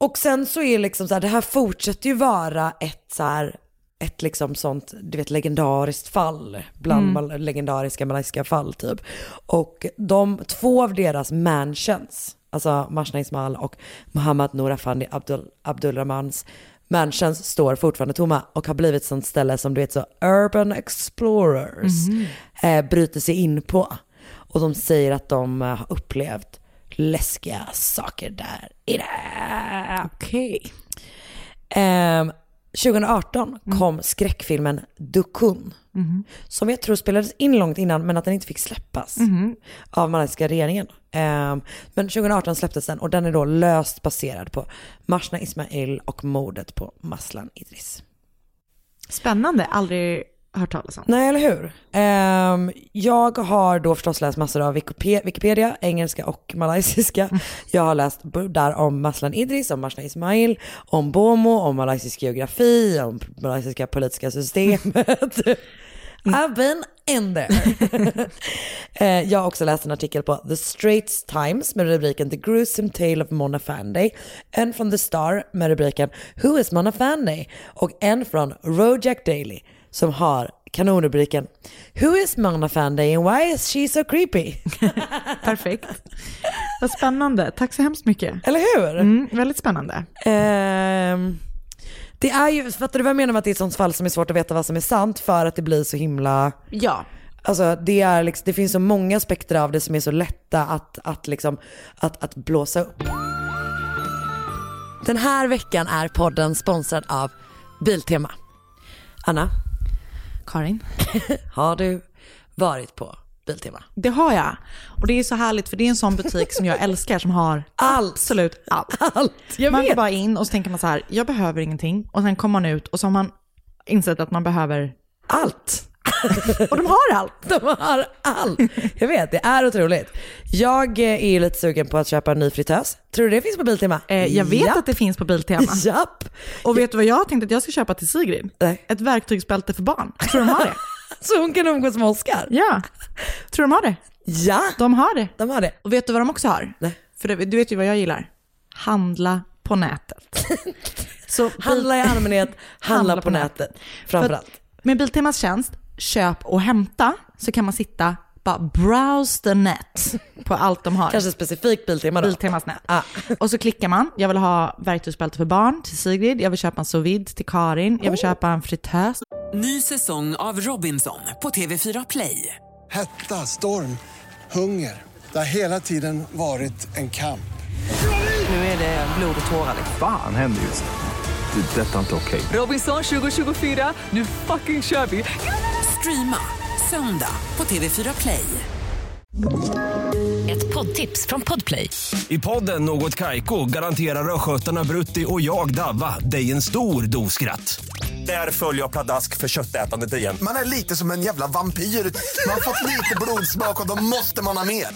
och sen så är liksom så här, det här fortsätter ju vara ett så här, ett liksom sånt, du vet legendariskt fall, bland Mm. legendariska malaysiska fall typ. Och de, två av deras mansions, alltså Marsna Ismail och Muhammad Noor Afandi Abdul, Abdulrahmans mansions står fortfarande tomma och har blivit ett sånt ställe som du vet så urban explorers eh, bryter sig in på. Och de säger att de eh, har upplevt läskiga saker där inne. Okej. Ehm, 2018 kom skräckfilmen Dukun. Som jag tror spelades in långt innan men att den inte fick släppas av malaysiska regeringen. Ehm, men 2018 släpptes den och den är då löst baserad på Mashna Ismail och mordet på Maslan Idris. Spännande, aldrig hört talas om. Nej, eller hur? Ehm, jag har då förstås läst massor av Wikipedia, engelska och malaysiska. Jag har läst där om Maslan Idris, om Mashna Ismail, om Bomo, om malaysisk geografi, om malaysiska politiska systemet. I've been in there. Eh, jag har också läst en artikel på The Straits Times med rubriken The gruesome tale of Mona Fanday. En från The Star med rubriken Who is Mona Fanday? Och en från Rojak Daily som har kanonrubriken Who is Mona Fanday and why is she so creepy? Perfekt. Vad spännande, tack så hemskt mycket. Eller hur? Mm, väldigt spännande. Ehm, det är ju, fattar du vad jag menar med att det är ett sånt fall som är svårt att veta vad som är sant för att det blir så himla Ja. Alltså det, är liksom, det finns så många aspekter av det som är så lätta att, att, liksom, att, att blåsa upp. Den här veckan är podden sponsrad av Biltema. Anna, Karin? har du varit på Biltema? Det har jag. Och det är så härligt för det är en sån butik som jag älskar som har absolut allt. Allt, jag man vet. går bara in och så tänker man så här, jag behöver ingenting. Och sen kommer man ut och så har man insett att man behöver Allt. Och de har allt. De har allt. Jag vet, det är otroligt. Jag eh, är ju lite sugen på att köpa en ny fritös. Tror du det finns på Biltema? Eh, jag vet Japp. att det finns på Biltema. Japp. Och vet du vad jag har tänkt att jag ska köpa till Sigrid? Nej. Ett verktygsbälte för barn. Tror de har det? Så hon kan umgås med Oscar? Ja. Tror de har det? Ja, De har det. de har det. Och vet du vad de också har? Nej. För det, du vet ju vad jag gillar. Handla på nätet. Så Handla i allmänhet, handla, på, nätet. Framförallt. Med Biltemas tjänst, köp och hämta, så kan man sitta bara browse the net på allt de har. Kanske specifikt Biltema då. Biltemas nät. Ah. Och så klickar man, jag vill ha verktygsbälte för barn till Sigrid, jag vill köpa en sous till Karin, jag vill köpa en fritös. Ny säsong av Robinson på TV4 Play. Hetta, storm, hunger. Det har hela tiden varit en kamp. Nu är det blod och tårar. Fan händer just. Det. är Detta är inte okej. Robinson 2024, nu fucking kör vi! Streama söndag på TV4 Play. Ett poddtips från Podplay. I podden Något Kaiko garanterar östgötarna Brutti och jag, Davva, dig en stor dos skratt. Där följer jag pladask för köttätandet igen. Man är lite som en jävla vampyr. Man har fått lite blodsmak och då måste man ha mer.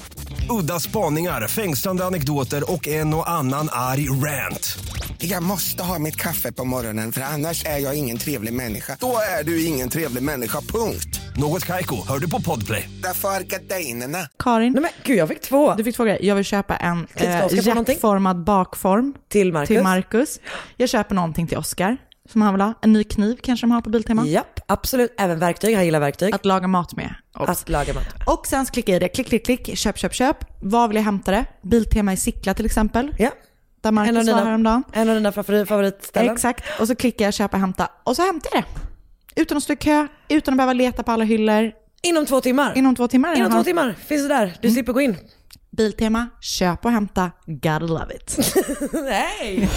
Udda spaningar, fängslande anekdoter och en och annan arg rant. Jag måste ha mitt kaffe på morgonen för annars är jag ingen trevlig människa. Då är du ingen trevlig människa, punkt. Något Kaiko, hör du på Podplay. Därför är gardinerna. Karin, Nej men gud, jag fick två. du fick två grejer. Jag vill köpa en eh, hjärtformad bakform Till Marcus. till Marcus. Jag köper någonting till Oscar som han vill ha. En ny kniv kanske de har på Biltema. Japp, absolut. Även verktyg. Han gillar verktyg. Att laga mat med. Och, Att laga mat. och sen så klickar jag i det. Klick, klick, klick. Köp, köp, köp. Var vill jag hämta det? Biltema i Sickla till exempel. Ja. Där En av Marcus var dina, häromdagen. en av dina favorit, favoritställen. Exakt. Och så klickar jag köpa, hämta. Och så hämtar jag det. Utan att stå i kö, utan att behöva leta på alla hyllor. Inom två timmar. Inom två timmar. Inom två timmar finns det där. Du slipper gå in. Biltema, köp och hämta. Gotta love it. Nej!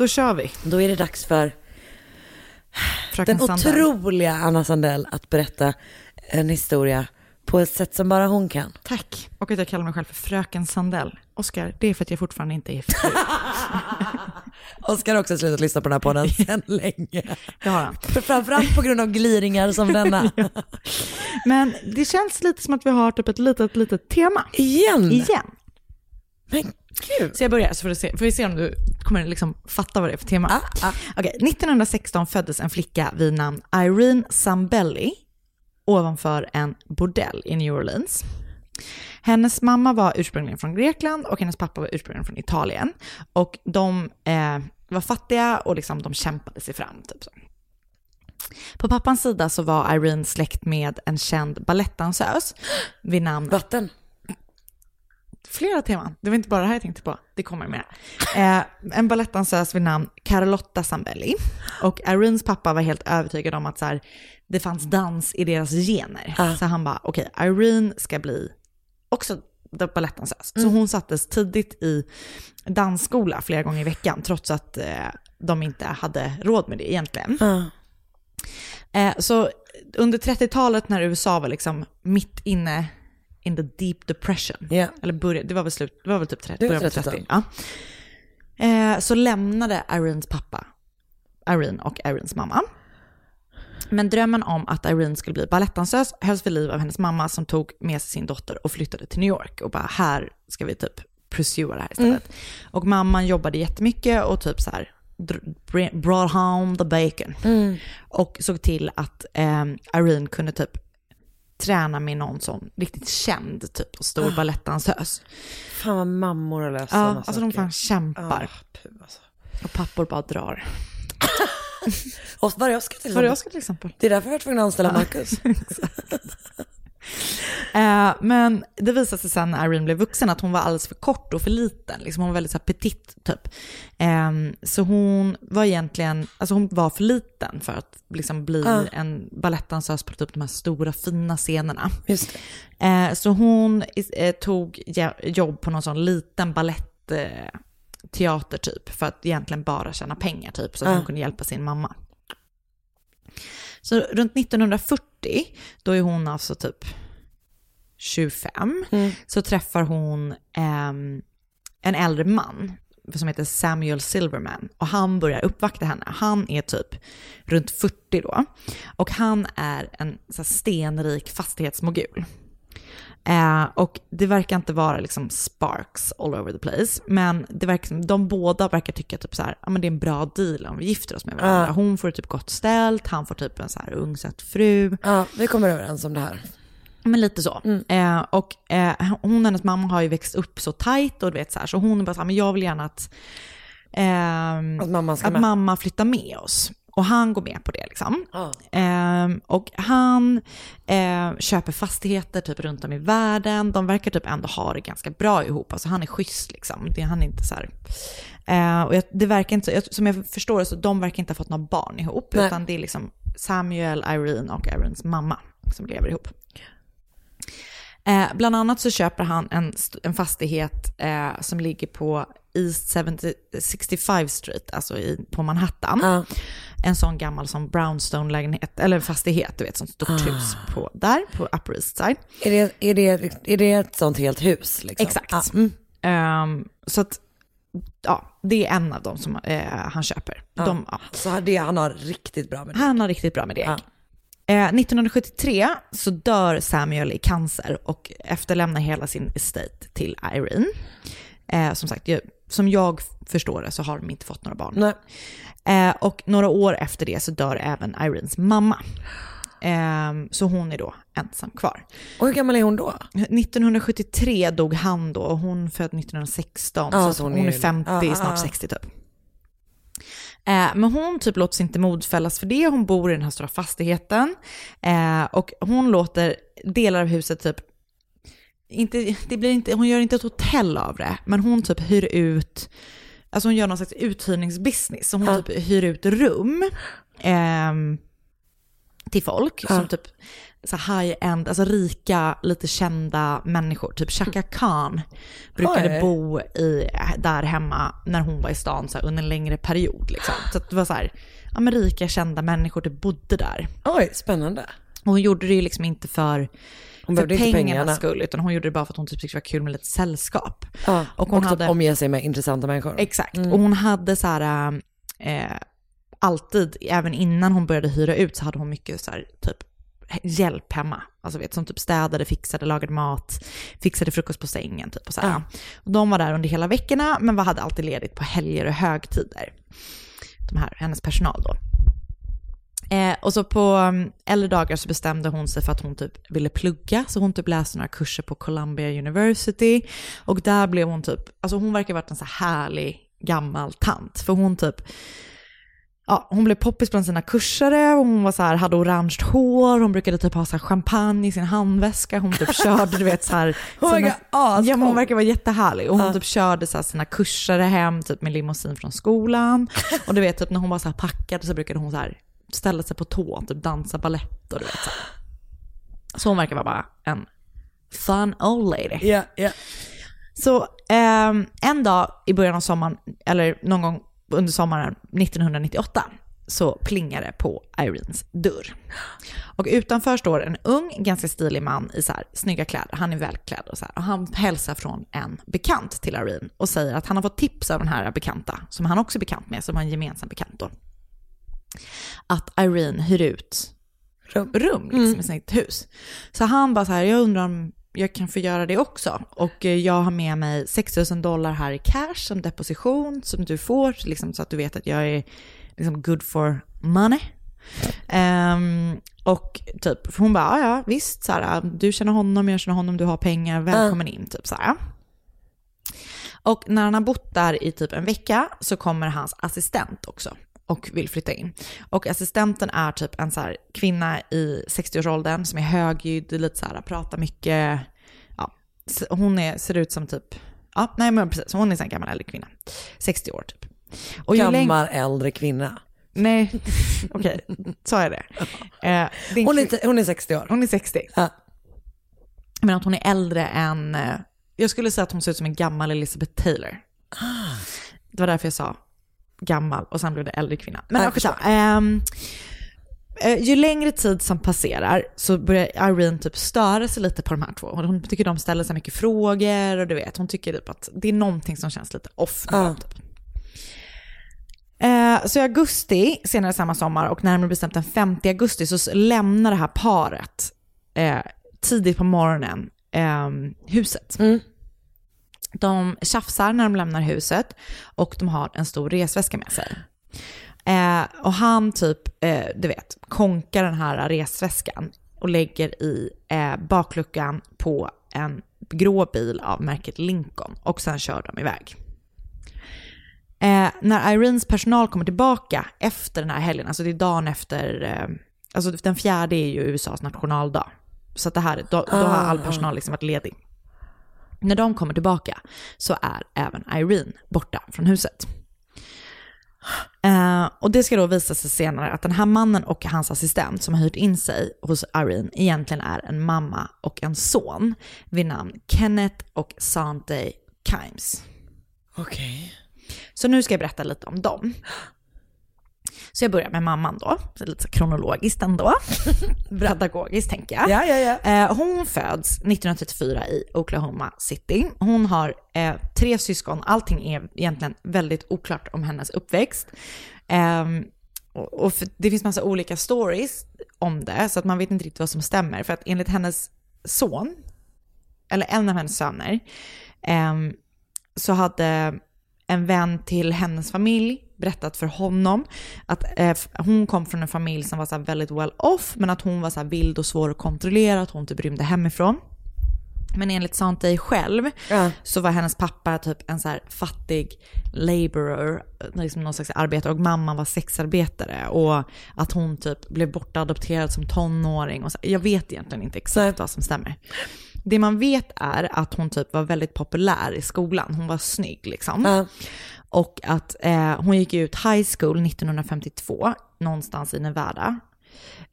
Då kör vi. Då är det dags för Fröken den Sandell. otroliga Anna Sandell att berätta en historia på ett sätt som bara hon kan. Tack. Och att jag kallar mig själv för Fröken Sandell. Oskar, det är för att jag fortfarande inte är gift. Oskar har också slutat lyssna på den här podden sedan länge. Det har han. För framförallt på grund av gliringar som denna. Men det känns lite som att vi har typ ett litet, litet tema. Igen! Igen. Men gud. Så jag börjar så får, du se, får vi se om du kommer liksom fatta vad det är för tema. Ah, ah. Okej, 1916 föddes en flicka vid namn Irene Zambelli ovanför en bordell i New Orleans. Hennes mamma var ursprungligen från Grekland och hennes pappa var ursprungligen från Italien. Och de eh, var fattiga och liksom de kämpade sig fram. Typ så. På pappans sida så var Irene släkt med en känd balettdansös vid namn Vatten. Flera teman. Det var inte bara det här jag tänkte på, det kommer mer. Eh, en balettdansös vid namn Carlotta Zambelli. Och Irenes pappa var helt övertygad om att så här, det fanns dans i deras gener. Ah. Så han bara, okej, Irene ska bli också balettdansös. Så hon sattes tidigt i dansskola flera gånger i veckan, trots att eh, de inte hade råd med det egentligen. Eh, så under 30-talet när USA var liksom mitt inne in the deep depression, eller började, det var väl, slut, det var väl typ 30, Det var början på 30-tal. 30, ja. eh, så lämnade Irenes pappa Irene och Irenes mamma. Men drömmen om att Irene skulle bli balettdansös hölls vid liv av hennes mamma som tog med sig sin dotter och flyttade till New York och bara här ska vi typ pursua det här istället. Och mamman jobbade jättemycket och typ så här brought home the bacon. Och såg till att eh, Irene kunde typ träna med någon sån riktigt känd typ och stor balettdansös. Fan vad mammor har löst Ja, sådana alltså de saker. fan kämpar. Ja, puh, alltså. Och pappor bara drar. Och var jag ska till Var jag ska till exempel. Det är därför jag var tvungen att anställa Marcus. Eh, men det visade sig sen när Irene blev vuxen att hon var alldeles för kort och för liten. Liksom hon var väldigt så petit typ. Eh, så hon var egentligen, alltså hon var för liten för att liksom bli Ah. en balettdansös på typ de här stora fina scenerna. Just. Eh, så hon eh, tog jobb på någon sån liten balettteater eh, teater typ för att egentligen bara tjäna pengar typ så att Ah. hon kunde hjälpa sin mamma. Så runt 1940, då är hon alltså typ 25, så träffar hon ehm, en äldre man som heter Samuel Silverman och han börjar uppvakta henne. Han är typ runt 40 då och han är en så här, stenrik fastighetsmogul. Eh, och det verkar inte vara liksom sparks all over the place, men det verkar, de båda verkar tycka typ så här, ja men det är en bra deal om vi gifter oss med varandra. Ja. Hon får typ gott ställt, han får typ en så här ung söt fru. Ja, vi kommer överens om det här. Men lite så. Eh, och eh, hon och hennes mamma har ju växt upp så tajt och du vet så här, så hon är bara så här, men jag vill gärna att, ehm, Att mamma ska att mamma flyttar med oss. Och han går med på det liksom. Ja. Ehm, och han eh, köper fastigheter typ runt om i världen. De verkar typ ändå ha det ganska bra ihop. Alltså han är schysst liksom. Det, han är inte så här. Eh, och jag, det verkar inte, jag, som jag förstår det så de verkar inte ha fått några barn ihop. Nej. Utan det är liksom Samuel, Irene och Irenes mamma som lever ihop. Eh, bland annat så köper han en, en fastighet eh, som ligger på East 70, 65 Street, alltså i, på Manhattan. Ja. En sån gammal som brownstone-lägenhet, eller fastighet, du vet, som stort Ah. hus på, där, på Upper East Side. Är det, är, det, är det ett sånt helt hus? Liksom? Exakt. Ja. Mm. Ehm, så att, ja, det är en av dem som eh, han köper. Ja. De, ja. Så det, han har riktigt bra med det. Han har riktigt bra med det. Ja. Eh, 1973 så dör Samuel i cancer och efterlämnar hela sin estate till Irene. Eh, som sagt, som jag förstår det så har de inte fått några barn. Nej. Eh, och några år efter det så dör även Irenes mamma. Eh, så hon är då ensam kvar. Och hur gammal är hon då? 1973 dog han då och hon född 1916. Ja, så hon, hon är är- 50, ja, ja, snart ja. 60 typ. Eh, men hon typ låter sig inte modfällas för det. Hon bor i den här stora fastigheten. Eh, och hon låter delar av huset typ, inte, det blir inte, hon gör inte ett hotell av det, men hon typ hyr ut, alltså hon gör någon slags uthyrningsbusiness. Så hon Ja. typ hyr ut rum ehm, till folk Ja. som typ så high-end, alltså rika, lite kända människor. Typ Chaka Khan brukade Oj. bo i, där hemma när hon var i stan så här, under en längre period. Liksom. Så det var så här, ja men rika kända människor typ bodde där. Oj, spännande. Och hon gjorde det ju liksom inte för, Hon för pengarnas pengarna. skull, utan hon gjorde det bara för att hon typ tyckte det var kul med lite sällskap. Ja. Och Och, hon typ hade- omge sig med intressanta människor. Exakt. Mm. Och hon hade så här, eh, alltid, även innan hon började hyra ut så hade hon mycket så här, typ hjälp hemma. Alltså vet, som typ städade, fixade, lagade mat, fixade frukost på sängen typ och så. Ja. Och de var där under hela veckorna men vad hade alltid ledigt på helger och högtider. De här, hennes personal då. Eh, och så på um, äldre dagar så bestämde hon sig för att hon typ ville plugga, så hon typ läste några kurser på Columbia University. Och där blev hon typ, alltså hon verkar ha varit en så här härlig gammal tant. För hon typ, ja, hon blev poppis bland sina kursare, och hon var så här, hade orange hår, hon brukade typ ha så här champagne i sin handväska, hon typ körde, du vet så här. Hon sina-. Ja, men hon verkar vara jättehärlig. Och hon typ körde så här sina kursare hem typ med limousin från skolan. Och du vet, typ när hon var så här packad så brukade hon så här ställa sig på tå, typ dansa ballett och du vet så. Så hon verkar vara bara en fun old lady. Ja, ja. Så ehm, en dag i början av sommaren, eller någon gång under sommaren 1998, så plingar det på Irenes dörr. Och utanför står en ung, ganska stilig man i så här snygga kläder. Han är välklädd och så här. Och han hälsar från en bekant till Irene och säger att han har fått tips av den här bekanta, som han också är bekant med, som har en gemensam bekant då. Att Irene hyr ut rum, rum liksom, i sitt hus. Så han bara så här, jag undrar om jag kan få göra det också. Och eh, jag har med mig 6 000 dollar här i cash som deposition som du får, liksom, så att du vet att jag är liksom good for money. Ehm, och typ, hon bara, ja visst, så här, du känner honom, jag känner honom, du har pengar, välkommen in, typ så här. Och när han har bott där i typ en vecka så kommer hans assistent också och vill flytta in. Och assistenten är typ en så här kvinna i 60-årsåldern som är högljudd, lite så här, pratar mycket. Ja, hon är, ser ut som typ, ja nej men precis, hon är en gammal äldre kvinna. 60 år typ. Och Gammal äldre kvinna. Nej, okej, sa jag det? Eh, Hon är, hon är 60 år. hon är 60. Ja. Men att hon är äldre än, eh, jag skulle säga att hon ser ut som en gammal Elizabeth Taylor. Det var därför jag sa gammal och sen blev det äldre kvinna. Men Ja, jag förstår. Eh, ju längre tid som passerar så börjar Irene typ störa sig lite på de här två. Hon tycker de ställer sig mycket frågor och du vet, hon tycker typ att det är någonting som känns lite off. Typ. Eh, Så i augusti, senare samma sommar och närmare bestämt den 5 augusti så lämnar det här paret eh, tidigt på morgonen eh, huset. De tjafsar när de lämnar huset och de har en stor resväska med sig. Eh, och han typ, eh, du vet, konkar den här resväskan och lägger i eh, bakluckan på en grå bil av märket Lincoln och sen kör de iväg. Eh, när Irenes personal kommer tillbaka efter den här helgen, alltså det är dagen efter, eh, alltså den fjärde är ju USAs nationaldag. Så att det här, då, då har all personal liksom varit ledig. När de kommer tillbaka så är även Irene borta från huset. Eh, och det ska då visa sig senare att den här mannen och hans assistent som har hyrt in sig hos Irene egentligen är en mamma och en son vid namn Kenneth och Sante Kimes. Okej. Så nu ska jag berätta lite om dem. Så jag börjar med mamman då, lite kronologiskt ändå. Pedagogiskt tänker jag. Ja, ja, ja. Eh, hon föds 1934 i Oklahoma City. Hon har eh, tre syskon, allting är egentligen väldigt oklart om hennes uppväxt. Ehm, och och för, det finns massa olika stories om det, så att man vet inte riktigt vad som stämmer. För att enligt hennes son, eller en av hennes söner, ehm, så hade en vän till hennes familj berättat för honom att eh, hon kom från en familj som var så väldigt well off, men att hon var så vild och svår att kontrollera, att hon typ rymde hemifrån. Men enligt Santay själv Ja. så var hennes pappa typ en så fattig laborer, liksom någon slags arbetare och mamman var sexarbetare och att hon typ blev bortadopterad som tonåring. Och så. Jag vet egentligen inte exakt vad som stämmer. Det man vet är att hon typ var väldigt populär i skolan. Hon var snygg liksom. Ja. Och att eh, hon gick ut high school 1952, någonstans i Nevada.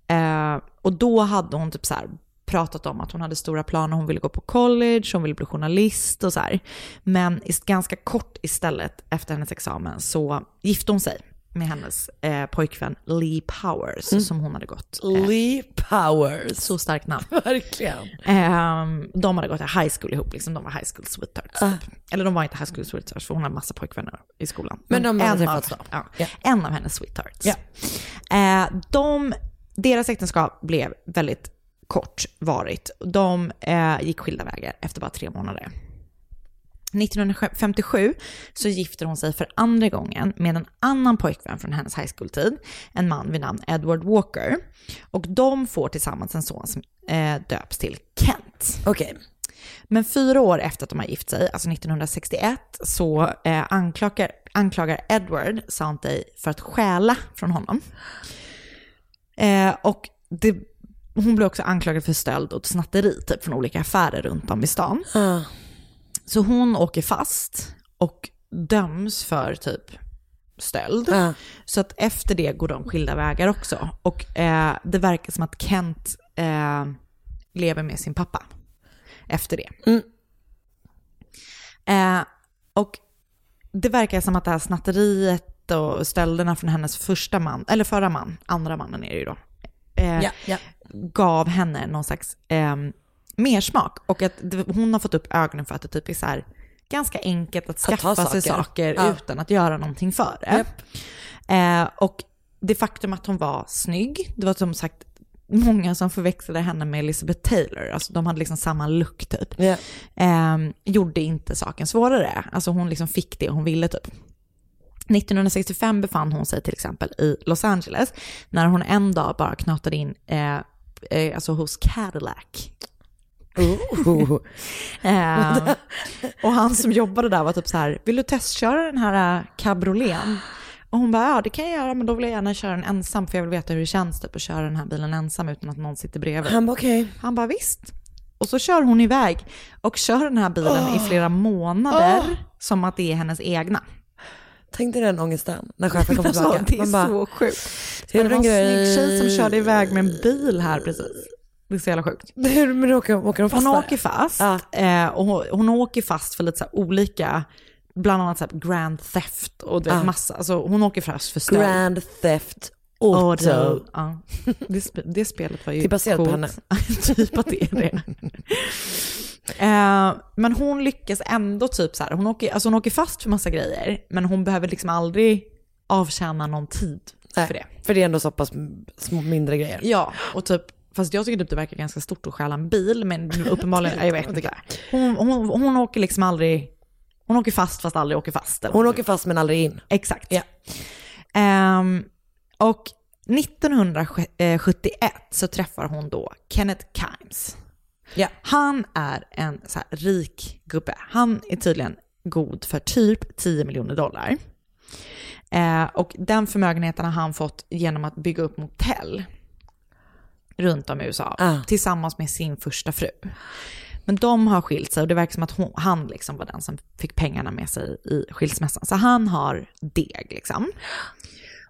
Eh, och då hade hon typ så här pratat om att hon hade stora planer, hon ville gå på college, hon ville bli journalist och så här. Men ganska kort istället efter hennes examen så gifte hon sig med hennes eh, pojkvän Lee Powers som hon hade gått. Eh, Lee Powers. så starkt namn. Verkligen. Ehm, de hade gått i high school ihop, liksom. de var high school sweethearts. typ. Eller de var inte high school sweethearts för hon hade massa pojkvänner i skolan. Men de hade träffats då? ja, Ja. En av hennes sweethearts. Eh, de, deras äktenskap blev väldigt kortvarigt. De eh, gick skilda vägar efter bara tre månader. 1957 så gifter hon sig för andra gången med en annan pojkvän från hennes high school-tid, en man vid namn Edward Walker. Och de får tillsammans en son som eh, döps till Kent. Okej. Men fyra år efter att de har gift sig, alltså 1961, så eh, anklagar, anklagar Edward Santay för att stjäla från honom. Eh, och det, hon blir också anklagad för stöld och snatteri typ, från olika affärer runt om i stan. Ah. Så hon åker fast och döms för typ stöld. Ja. Så att efter det går de skilda vägar också. Och eh, det verkar som att Kent eh, lever med sin pappa. efter det. Eh, och det verkar som att det här snatteriet och stölderna från hennes första man, eller förra man, andra mannen är det ju då, eh, Ja, ja. gav henne någon slags mersmak. Och att hon har fått upp ögonen för att det typ är så här ganska enkelt att Att skaffa sig saker. saker utan att göra någonting för det. Eh, och det faktum att hon var snygg, det var som sagt många som förväxlade henne med Elizabeth Taylor, alltså de hade liksom samma look typ. Ja. Eh, gjorde inte saken svårare, alltså hon liksom fick det hon ville typ. 1965 befann hon sig till exempel i Los Angeles när hon en dag bara knatade in eh, eh, alltså hos Cadillac. Oh. Eh, och han som jobbade där var typ så här, vill du testköra den här eh, cabrioleten? Och hon bara, ja det kan jag göra men då vill jag gärna köra den ensam för jag vill veta hur det känns typ att köra den här bilen ensam utan att någon sitter bredvid. Han bara okej. Han bara visst. Och så kör hon iväg och kör den här bilen i flera månader som att det är hennes egna. Tänk dig den ångesten när chefen kommer Alltså, tillbaka. det är Man bara, så sjukt. "Det var en snygg tjej som grej." körde iväg med en bil här precis. Det är så jävla sjukt. Hur, men åker, åker de fast Hon åker fast. Ja. Eh, och hon, hon åker fast för lite så olika, bland annat så grand theft och det, Ja. massa. Alltså hon åker fast för stöld. Grand Theft Auto. Auto. Ja. Det, sp- det spelet var ju Det är baserat på coolt. henne. typ att det är det. Eh, men hon lyckas ändå typ så här, hon åker, alltså hon åker fast för massa grejer, men hon behöver liksom aldrig avtjäna någon tid Nej, för det. För det är ändå så pass små, mindre grejer. Ja, och typ, fast jag tycker typ det verkar ganska stort att stjäla en bil, men uppenbarligen, jag vet inte. Hon, hon, hon åker liksom aldrig, hon åker fast fast aldrig åker fast. Eller? Hon åker fast men aldrig in. Exakt. Ja. Ehm, och 1971 så träffar hon då Kenneth Kimes. Ja. Han är en så här rik gubbe. Han är tydligen god för typ 10 miljoner dollar. Eh, och den förmögenheten har han fått genom att bygga upp motell runt om i USA Ah. tillsammans med sin första fru. Men de har skilt sig och det verkar som att hon, han liksom var den som fick pengarna med sig i skilsmässan. Så han har deg liksom.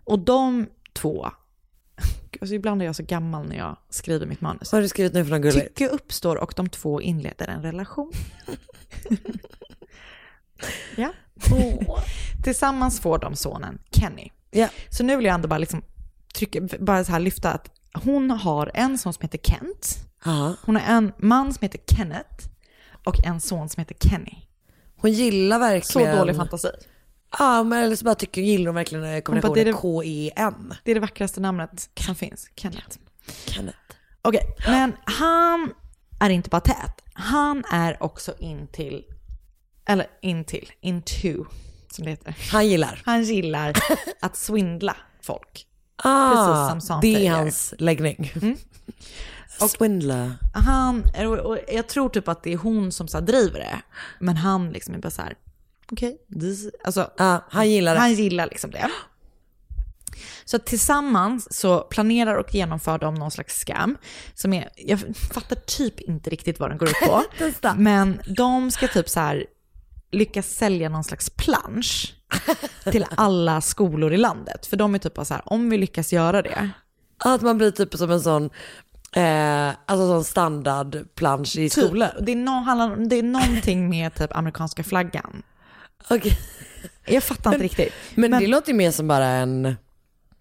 Och de två, alltså ibland är jag så gammal när jag skriver mitt manus. Vad har du skrivit nu för något gulligt? Tycke uppstår och de två inleder en relation. ja. Tillsammans får de sonen Kenny. Ja. Så nu vill jag ändå bara liksom trycka, bara så här lyfta att hon har en son som heter Kent. Ja. Hon har en man som heter Kenneth och en son som heter Kenny. Hon gillar Så verkligen... dålig fantasi. Ja, men eller så bara tycker, gillar hon verkligen kombinationen det är det- K-E-N. Det är det vackraste namnet som finns, Kenneth. Kenneth. Okej, men han är inte bara tät. Han är också in till, eller in till, into, som det heter. Han gillar. Han gillar att svindla folk. Ah, Precis som Sante Det är hans läggning. Swindler. Han, och- och jag tror typ att det är hon som så driver det. Men han liksom är bara så här, okej, this- alltså, Ja, han gillar det. han gillar liksom det. Så tillsammans så planerar och genomför de någon slags scam. Som är, jag fattar typ inte riktigt vad den går ut på. Men de ska typ så här lyckas sälja någon slags plansch till alla skolor i landet. För de är typ bara så här, om vi lyckas göra det, Att man blir typ som en sån, eh, alltså sån standardplansch i Typ. skolor. Det är, no, det är någonting med typ amerikanska flaggan. Okej. Jag fattar inte riktigt. Men, det låter ju mer som bara en,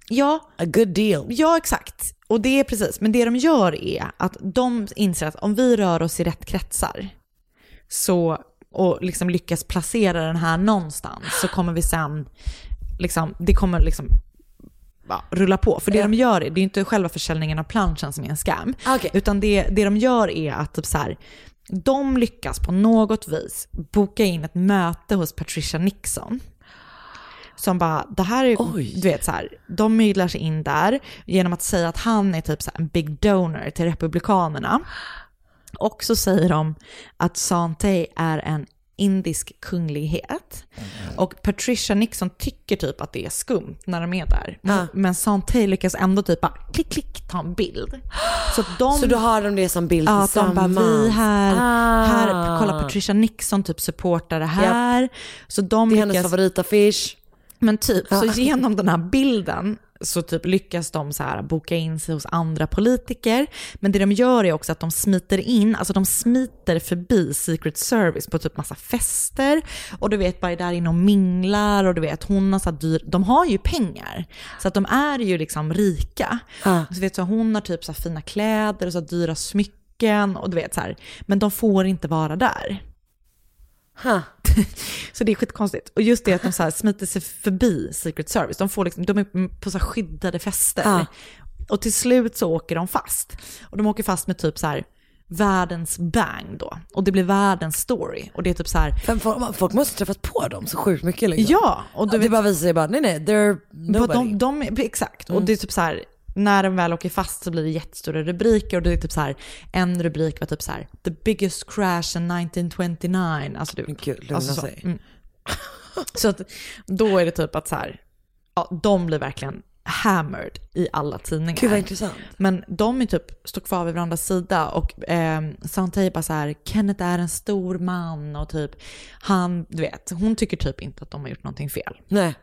Ja, a good deal. ja, exakt. Och det är precis. Men det de gör är att de inser att om vi rör oss i rätt kretsar så, och liksom lyckas placera den här någonstans så kommer vi sen, liksom, det kommer liksom ja, rulla på. För det de gör är, det är inte själva försäljningen av planschen som är en scam. Okej. Utan det, det de gör är att typ så här, de lyckas på något vis boka in ett möte hos Patricia Nixon. Som bara, det här är, Oj. du vet så här, de myglar sig in där genom att säga att han är typ så en big donor till Republikanerna. Och så säger de att Sante är en indisk kunglighet. Och Patricia Nixon tycker typ att det är skumt när de är där. Men, Ja. men Sante lyckas ändå typ bara klick, klick, ta en bild. Så de... Så då har de det som bild Ja, att de tillsammans. bara, vi här, Ah. här, kolla Patricia Nixon typ supportar det här. Så de Det är hennes lyckas, favoritaffisch. men typ, så Ja. genom den här bilden så typ lyckas de så här boka in sig hos andra politiker. Men det de gör är också att de smiter in, alltså de smiter förbi Secret Service på typ massa fester. Och du vet, bara är där inne och minglar och du vet, hon har så här dyr, de har ju pengar. Så att de är ju liksom rika. Så vet, så hon har typ så här fina kläder och så här dyra smycken och du vet så här. Men de får inte vara där. så det är skitkonstigt. Och just det att de så smiter sig förbi Secret Service. De, får liksom, de är på så skyddade fester. Ja. Och till slut så åker de fast. Och de åker fast med typ så här världens bang då. Och det blir världens story. Och det är typ så här... Folk, folk måste träffat på dem så sjukt mycket liksom. Ja, och du det vet- bara visar sig bara, nej nej, they're nobody. De, de, exakt, och Mm. det är typ så här, när de väl åker fast så blir det jättestora rubriker och det är typ så här, en rubrik var typ så här, the biggest crash in 1929. Alltså, du, Gud, lugna alltså så. sig. Mm. så att, då är det typ att så här, ja, de blir verkligen hammered i alla tidningar. Gud vad intressant. Men de är typ, står kvar vid varandras sida och eh, Santay bara så här, Kenneth är en stor man och typ han, du vet, hon tycker typ inte att de har gjort någonting fel. Nej.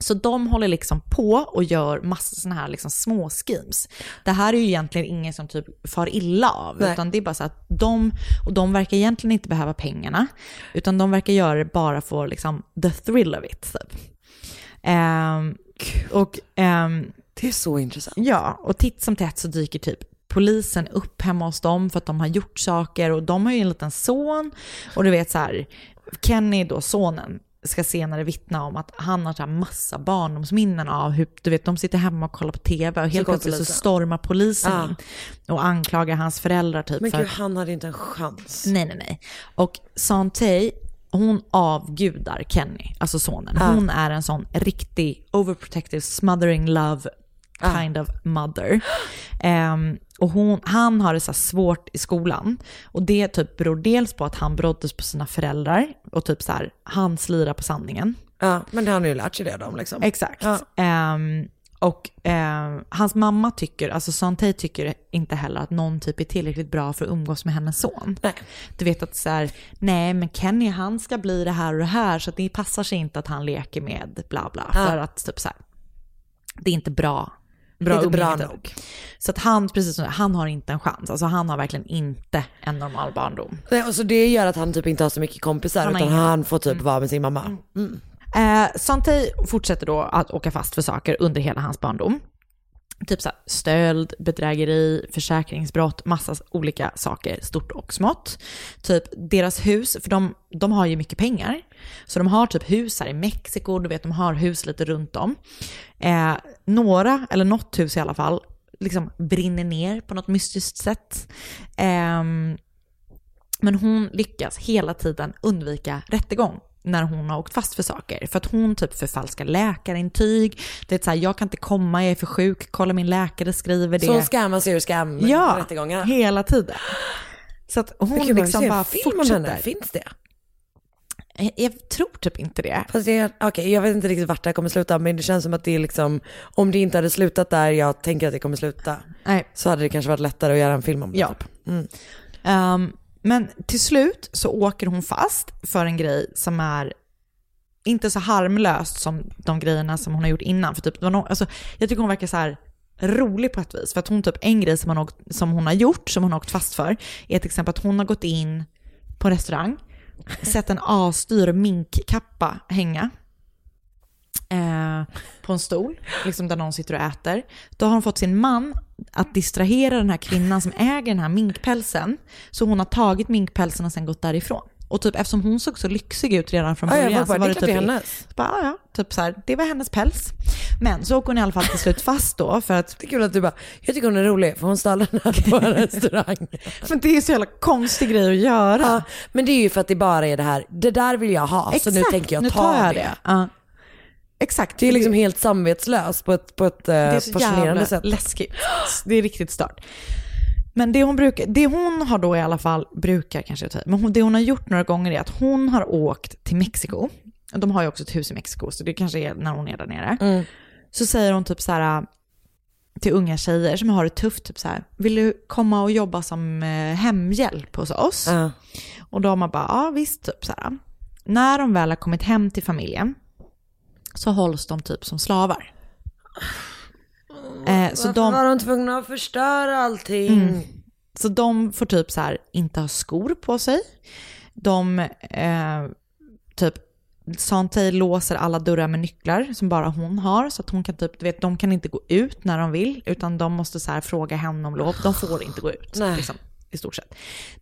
Så de håller liksom på och gör massa sådana här liksom små schemes. Det här är ju egentligen ingen som typ far illa av, Nej. utan det är bara så att de, och de verkar egentligen inte behöva pengarna, utan de verkar göra det bara för liksom the thrill of it. Typ. Ehm, och, ehm, det är så intressant. Ja, och titt som tätt så dyker typ polisen upp hemma hos dem för att de har gjort saker och de har ju en liten son och du vet så här, Kenny då, sonen, ska senare vittna om att han har så här massa barndomsminnen av hur, du vet, de sitter hemma och kollar på tv och helt plötsligt så stormar polisen Ja. in och anklagar hans föräldrar typ Men för gud, att- han hade inte en chans. Nej, nej, nej. Och Santay, hon avgudar Kenny, alltså sonen. Hon är en sån riktig overprotective, smothering love kind of mother. Ehm, och hon, han har det så svårt i skolan. Och det typ beror dels på att han broddes på sina föräldrar och typ så här, han slirar på sanningen. Ja, men det har han ju lärt sig det dem liksom. Exakt. Ja. Ehm, och ehm, hans mamma tycker, alltså Santay tycker inte heller att någon typ är tillräckligt bra för att umgås med hennes son. Nej. Du vet att så här, nej men Kenny han ska bli det här och det här så det passar sig inte att han leker med bla bla. Ja. För att typ så här, det är inte bra. Bra, det är bra umgänge. nog. Så att han, precis som han har inte en chans. Alltså han har verkligen inte en normal barndom. Nej, och så det gör att han typ inte har så mycket kompisar Han utan ingen. han får typ vara med sin mamma. Mm. Eh, Santay fortsätter då att åka fast för saker under hela hans barndom. Typ så här, stöld, bedrägeri, försäkringsbrott, massa olika saker, stort och smått. Typ deras hus, för de, de har ju mycket pengar. Så de har typ hus här i Mexiko, du vet de har hus lite runt om. Eh, några, eller något hus i alla fall, liksom brinner ner på något mystiskt sätt. Eh, men hon lyckas hela tiden undvika rättegång när hon har åkt fast för saker. För att hon typ förfalskar läkarintyg. Det är så här, jag kan inte komma, jag är för sjuk, kolla min läkare skriver det. Så hon scammar sig ur scam Ja, rättegångarna. hela tiden. Så att hon gud, liksom bara film fortsätter. henne. Finns det? Jag, jag tror typ inte det. Fast det, okej, jag vet inte riktigt vart det här kommer sluta, men det känns som att det är liksom, om det inte hade slutat där jag tänker att det kommer sluta, Nej. så hade det kanske varit lättare att göra en film om det. Ja. Typ. Mm. Ehm, men till slut så åker hon fast för en grej som är inte så harmlöst som de grejerna som hon har gjort innan. För typ, alltså, jag tycker hon verkar så här rolig på ett vis. För att hon typ, en grej som hon, åkt, som hon har gjort, som hon har åkt fast för, är till exempel att hon har gått in på en restaurang, sett en asdyr minkkappa hänga eh, på en stol, liksom där någon sitter och äter. Då har hon fått sin man att distrahera den här kvinnan som äger den här minkpälsen. Så hon har tagit minkpälsen och sen gått därifrån. Och typ eftersom hon såg så lyxig ut redan från Ja, början var bara, så var det det typ... hennes. Så bara, ja, ja, typ så här, det var hennes päls. Men så åker hon i alla fall till slut fast då för att... Det är kul att du bara, jag tycker hon är rolig för hon stal den här på en restaurang. Men det är så jävla konstig grej att göra. Ja, men det är ju för att det bara är det här, det där vill jag ha, så nu tänker jag nu ta tar jag det. det. Ja. Exakt. Det är liksom helt samvetslöst på ett, på ett eh, Det är så fascinerande jävla sätt. läskigt. Det är riktigt stört. Men det hon, brukar, det hon har då i alla fall, brukar kanske jag men hon, det hon har gjort några gånger är att hon har åkt till Mexiko. De har ju också ett hus i Mexiko, så det kanske är när hon är där nere. Mm. Så säger hon typ så här till unga tjejer som har det tufft, typ så här, vill du komma och jobba som eh, hemhjälp hos oss? Ja. Och då har man bara, ja visst, typ så här. När de väl har kommit hem till familjen så hålls de typ som slavar. Eh, så Varför de, var de tvungna att förstöra allting? Mm. Så de får typ så här inte ha skor på sig. De eh, typ Santay låser alla dörrar med nycklar som bara hon har så att hon kan typ, du vet, de kan inte gå ut när de vill utan de måste så här fråga henne om lov. De får inte gå ut liksom, i stort sett.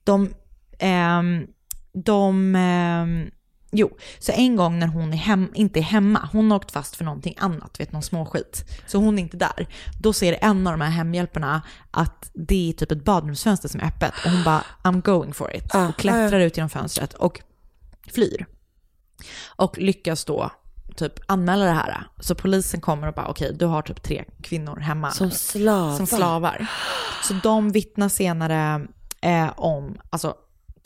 De, ehm, de, ehm, jo, så en gång när hon är hem, inte är hemma, hon har åkt fast för någonting annat, vet någon småskit, så hon är inte där. Då ser en av de här hemhjälparna att det är typ ett badrumsfönster som är öppet och hon bara I'm going for it Ah, och klättrar ut genom fönstret och flyr. Och lyckas då typ anmäla det här. Så polisen kommer och bara okej, du har typ tre kvinnor hemma. Som slavar. Som slavar. Så de vittnar senare eh, om alltså,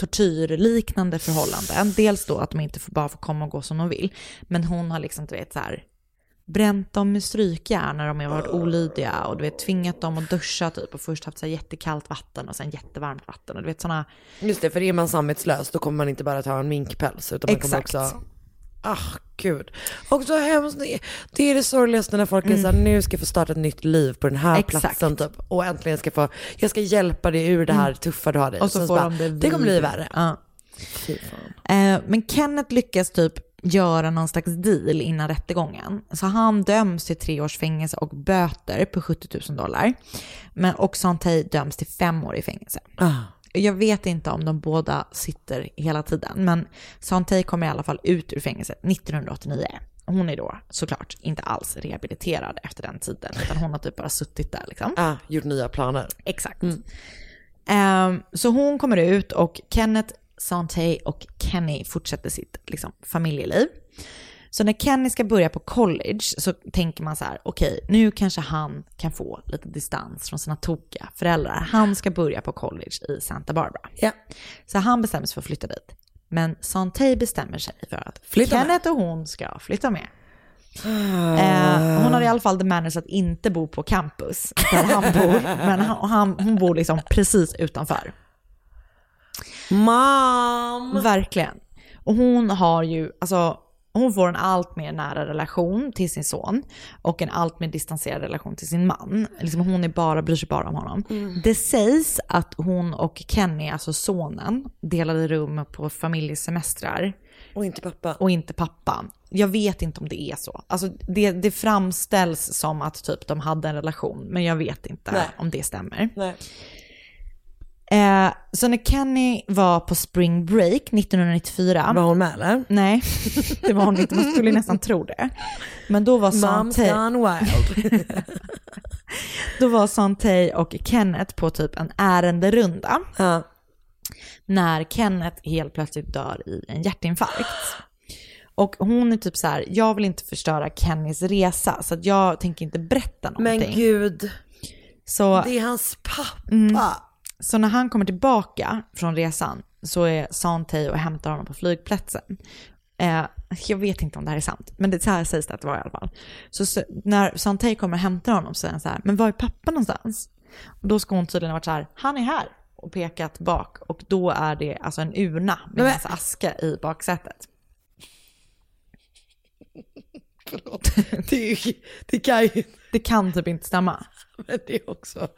tortyrliknande förhållanden. Dels då att de inte får, bara får komma och gå som de vill. Men hon har liksom, du vet så här, bränt dem med strykjärn när de har varit olydiga och du vet tvingat dem att duscha typ och först haft så här jättekallt vatten och sen jättevarmt vatten och du vet sådana Just det, för är man samvetslös då kommer man inte bara ta en minkpäls utan man Exakt. kommer också... Ah, gud. Och så hemskt, det- det är det sorgligaste när folk är Mm. såhär, nu ska jag få starta ett nytt liv på den här Exakt. platsen typ. Och äntligen ska jag få, jag ska hjälpa dig ur det här tuffa du har. Mm. Och så Sen får bara, de det Det kommer bli värre. Ja. Eh, men Kenneth lyckas typ göra någon slags deal innan rättegången. Så han döms till tre års fängelse och böter på 70 000 dollar. Men och Santay döms till fem år i fängelse. Ah. Jag vet inte om de båda sitter hela tiden, men Santay kommer i alla fall ut ur fängelset 1989. Hon är då såklart inte alls rehabiliterad efter den tiden, utan hon har typ bara suttit där liksom. Ah, gjort nya planer. Exakt. Ehm, så hon kommer ut och Kenneth, Santay och Kenny fortsätter sitt liksom, familjeliv. Så när Kenny ska börja på college så tänker man så här, okej, nu kanske han kan få lite distans från sina tokiga föräldrar. Han ska börja på college i Santa Barbara. Ja. Så han bestämmer sig för att flytta dit. Men Santay bestämmer sig för att Flytta med. Kenneth och hon ska flytta med. Eh, hon har i alla fall the manners att inte bo på campus där han bor, men han, han, hon bor liksom precis utanför. Mom! Verkligen. Och hon har ju, alltså hon får en allt mer nära relation till sin son och en allt mer distanserad relation till sin man. Liksom hon är bara, bryr sig bara om honom. Det sägs att hon och Kenny, alltså sonen, delade rum på familjesemestrar. Och inte pappa. Och inte pappan. Jag vet inte om det är så. Alltså det, det framställs som att typ de hade en relation, men jag vet inte Nej. om det stämmer. Nej. Eh, så när Kenny var på spring break 1994. Var hon med eller? Nej, det var hon inte. Man skulle nästan tro det. Men då var Mom's Santay, gone wild. då var Santay och Kenneth på typ en ärenderunda. Ja. När Kenneth helt plötsligt dör i en hjärtinfarkt. Och hon är typ så här, jag vill inte förstöra Kennys resa så jag tänker inte berätta någonting. Men gud, så, det är hans pappa. Mm. Så när han kommer tillbaka från resan så är Santay och hämtar honom på flygplatsen. Eh, jag vet inte om det här är sant, men det så här sägs det att det var i alla fall. Så, så när Santay kommer och hämtar honom så säger han så här, men var är pappa någonstans? Och då ska hon tydligen ha varit så här, han är här och pekat bak och då är det alltså en urna med Men- massa aska i baksätet. Det, är ju- det kan ju Det kan typ inte stämma. men det är också...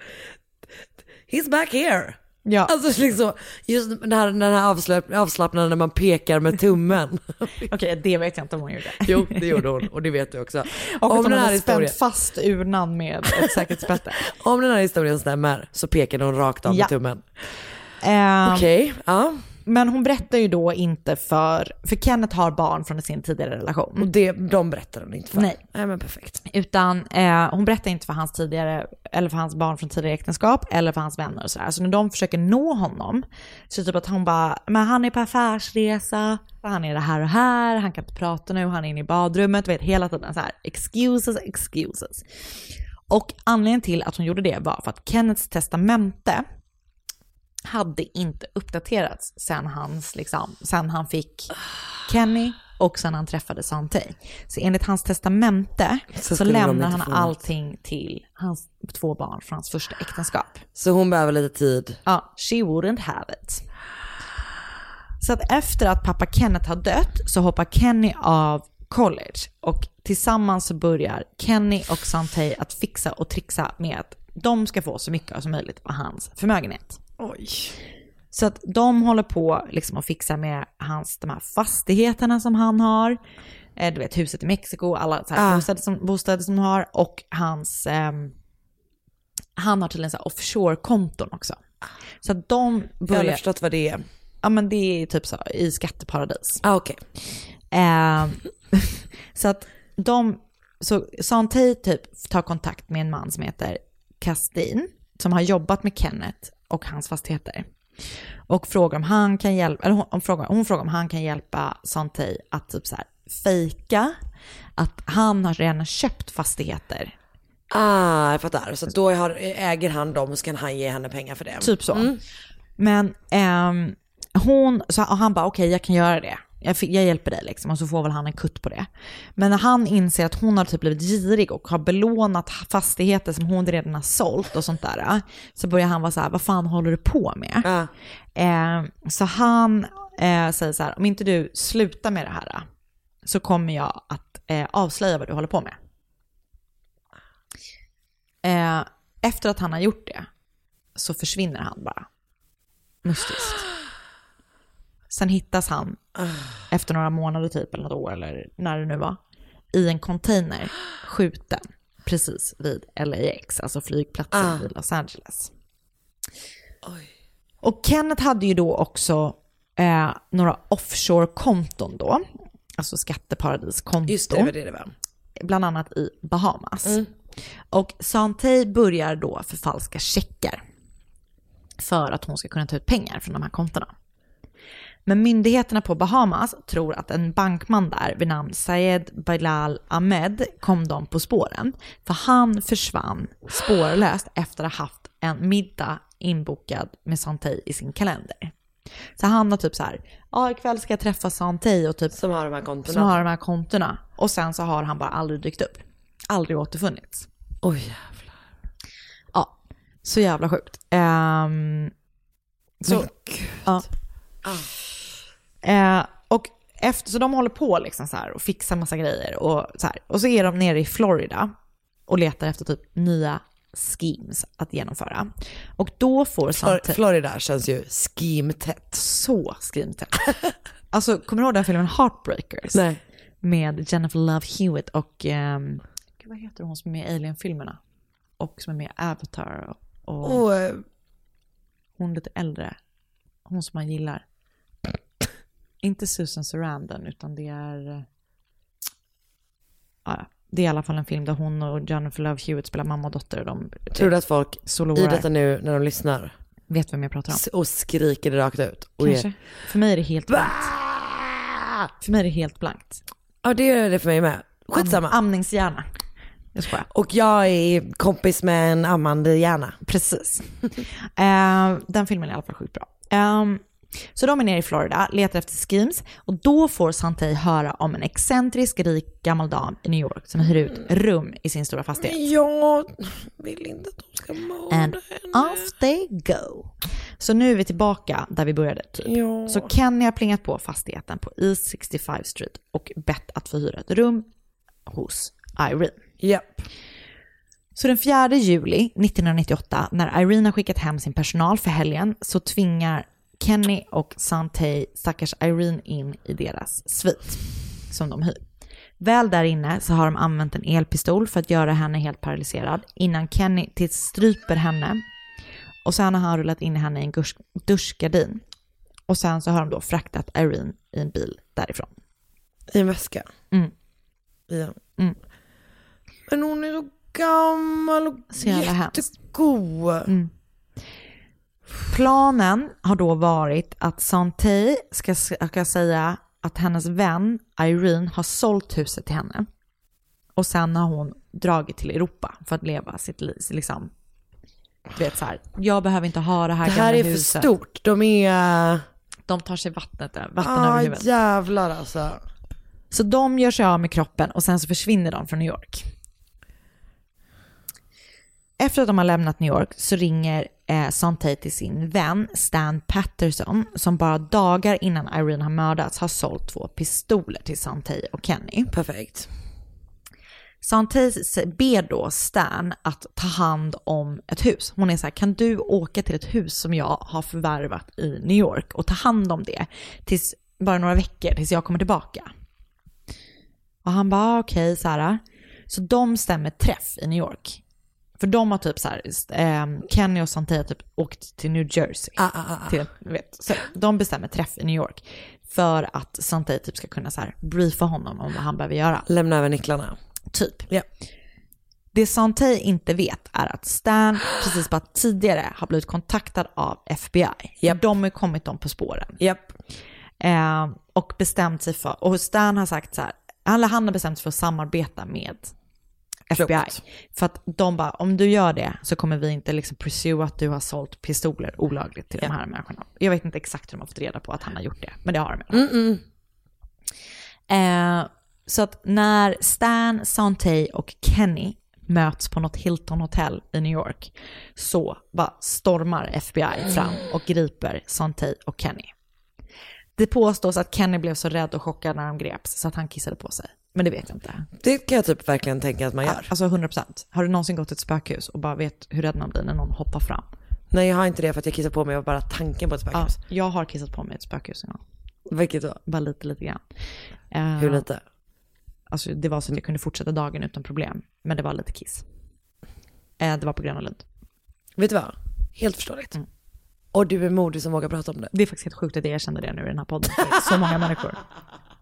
He's back here. Ja. Alltså liksom, just den här, den här avslapp, avslappnaden när man pekar med tummen. Okej, det vet jag inte om hon gjorde. jo, det gjorde hon och det vet du också. Och om, hon den här hade historien, spänt fast urnan med ett säkerhetsbälte. om den här historien stämmer så pekade hon rakt av Ja. med tummen. Ehm, Okej, ja. Men hon berättar ju då inte för, för Kenneth har barn från sin tidigare relation. Och det, de berättar hon inte för. Nej. Nej men perfekt. Utan eh, hon berättar inte för hans tidigare, eller för hans barn från tidigare äktenskap, eller för hans vänner och sådär. Så när de försöker nå honom, så är det typ att hon bara, men han är på affärsresa, han är det här och här, han kan inte prata nu, han är inne i badrummet, vet hela tiden så här, excuses, excuses. Och anledningen till att hon gjorde det var för att Kenneths testamente hade inte uppdaterats sen, hans, liksom, sen han fick Kenny och sen han träffade Santay. Så enligt hans testamente Så så, lämnar han allting till hans två barn från hans första äktenskap. Så hon behöver lite tid. Ja, she wouldn't have it. Så att efter att pappa Kenneth har dött så hoppar Kenny av college. Och tillsammans så börjar Kenny och Santay att fixa och trixa med att de ska få så mycket som möjligt av hans förmögenhet. Oj. Så att de håller på liksom att fixa med hans, de här fastigheterna som han har. Eh, du vet huset i Mexiko, alla så här Ah. bostäder, som, bostäder som han har. Och hans, ehm, han har tydligen så offshore-konton också. Så att de Jag har börjar, förstått vad det är. ja men det är typ så i skatteparadis. Ah, okej. Eh, så att de, så Santay typ tar kontakt med en man som heter Kastin, som har jobbat med Kenneth och hans fastigheter. Och frågar om han kan hjälpa, eller hon, frågar, hon frågar om han kan hjälpa Santay att typ så här fejka att han har redan köpt fastigheter. Ah, jag fattar. Så då har, äger han dem och så kan han ge henne pengar för det. Typ så. Mm. Men ehm, hon, så han bara okej jag kan göra det. Jag, jag hjälper dig liksom och så får väl han en kutt på det. Men när han inser att hon har typ blivit girig och har belånat fastigheter som hon redan har sålt och sånt där. Så börjar han vara så här, vad fan håller du på med? Ah. Eh, så han eh, säger så här, om inte du slutar med det här så kommer jag att eh, avslöja vad du håller på med. Eh, efter att han har gjort det så försvinner han bara. Mystiskt. Sen hittas han efter några månader typ, eller något år, eller när det nu var, i en container skjuten precis vid LAX, alltså flygplatsen Ah. i Los Angeles. Och Kenneth hade ju då också eh, några offshore-konton då, alltså skatteparadiskonton. Just det, det var det det var. Bland annat i Bahamas. Mm. Och Santay börjar då förfalska checkar för att hon ska kunna ta ut pengar från de här kontona. Men myndigheterna på Bahamas tror att en bankman där vid namn Sayed Bilal Ahmed kom dem på spåren. För han försvann spårlöst efter att ha haft en middag inbokad med Santay i sin kalender. Så han har typ så här, ja ikväll ska jag träffa Santay och typ Som har de här kontona. som har de här kontona. Och sen så har han bara aldrig dykt upp. Aldrig återfunnits. Oj jävlar. Ja, så jävla sjukt. Ehm, så, Men gud. ja. Eh, och efter, så de håller på liksom så och fixar massa grejer och så här. Och så är de nere i Florida och letar efter typ nya schemes att genomföra. Och då får Santay... Florida känns ju skimtätt. Så skrimtätt. Alltså, kommer du ihåg den filmen Heartbreakers? Nej. Med Jennifer Love Hewitt och, gud, vad heter hon som är med i Alien-filmerna? Och som är med i Avatar och, och Och, eh, hon lite äldre. Hon som man gillar. Inte Susan Sarandon, utan det är... eh, Ja, det är i alla fall en film där hon och Jennifer Love Hewitt spelar mamma och dotter. Och de tror du att folk i solorar. detta nu när de lyssnar vet vem jag pratar om? och skriker det rakt ut? Kanske. är, För mig är det helt blankt. För mig är det helt blankt. ja det är det för mig med. Skitsamma. Am- amningshjärna. Jag skojar. Och jag är kompis med en ammande hjärna. Precis. Eh, den filmen är i alla fall sjukt bra. Ehm, så de är nere i Florida, letar efter schemes och då får Santay höra om en excentrisk rik gammal dam i New York som hyr ut rum i sin stora fastighet. Jag vill inte att de ska mörda And off they go. Så nu är vi tillbaka där vi började typ. Ja. Så Kenny har plingat på fastigheten på East 65 Street och bett att få hyra ett rum hos Irene. Japp. Så den 4 juli 1998, när Irene har skickat hem sin personal för helgen, så tvingar Kenny och Santay stackars Irene in i deras svit som de hyr. Väl där inne så har de använt en elpistol för att göra henne helt paralyserad innan Kenny till stryper henne och sen har han rullat in henne i en dusch- duschgardin. Och sen så har de då fraktat Irene i en bil därifrån. I en väska. Mm. Ja. Mm. Men hon är så gammal och Så jättegod. Mm. Planen har då varit att Santay ska, ska säga att hennes vän Irene har sålt huset till henne. Och sen har hon dragit till Europa för att leva sitt liv. Liksom, du vet så här, jag behöver inte ha det här Det här är för huset. stort. De är... De tar sig vattnet, vatten över Ah, huvudet. jävlar alltså. Så de gör sig av med kroppen och sen så försvinner de från New York. Efter att de har lämnat New York så ringer eh, Sante till sin vän Stan Patterson som bara dagar innan Irene har mördats har sålt två pistoler till Sante och Kenny. Perfekt. Sante ber då Stan att ta hand om ett hus. Hon är så här, kan du åka till ett hus som jag har förvärvat i New York och ta hand om det tills bara några veckor tills jag kommer tillbaka. Och han bara okej okay, så här. Så de stämmer träff i New York. För de har typ så här, eh, Kenny och Sante har typ åkt till New Jersey. Ah, ah, ah. Till, vet, så de bestämmer träff i New York. För att Sante typ ska kunna så här briefa honom om vad han behöver göra. Lämna över nycklarna. Typ. Ja. Det Sante inte vet är att Stan precis bara tidigare har blivit kontaktad av FBI. Japp. De har kommit dem på spåren. Japp. Eh, och bestämt sig för, och Stan har sagt så här, han har bestämt sig för att samarbeta med FBI. Klokt. För att de bara, om du gör det så kommer vi inte liksom pursue att du har sålt pistoler olagligt till Ja. de här människorna. Jag vet inte exakt hur de har fått reda på att han har gjort det, men det har de. fall. Mm-mm. Eh, så att när Stan, Sante och Kenny möts på något Hilton hotell i New York så bara stormar FBI fram och griper Sante och Kenny. Det påstås att Kenny blev så rädd och chockad när de greps så att han kissade på sig. Men det vet jag inte. Det kan jag typ verkligen tänka att man gör. Alltså 100%. Har du någonsin gått till ett spökhus och bara vet hur rädd man blir när någon hoppar fram? Nej jag har inte det för att jag kissar på mig av bara tanken på ett Ja, spökhus. jag har kissat på mig ett spökhus en gång. Vilket då? Bara lite, lite grann. Eh, Hur lite? Alltså det var så att jag kunde fortsätta dagen utan problem. Men det var lite kiss. Eh, det var på Gröna Lund. Vet du vad? Helt förståeligt. Mm. Och du är modig som vågar prata om det. Det är faktiskt helt sjukt att jag erkände det nu i den här podden. Så många människor.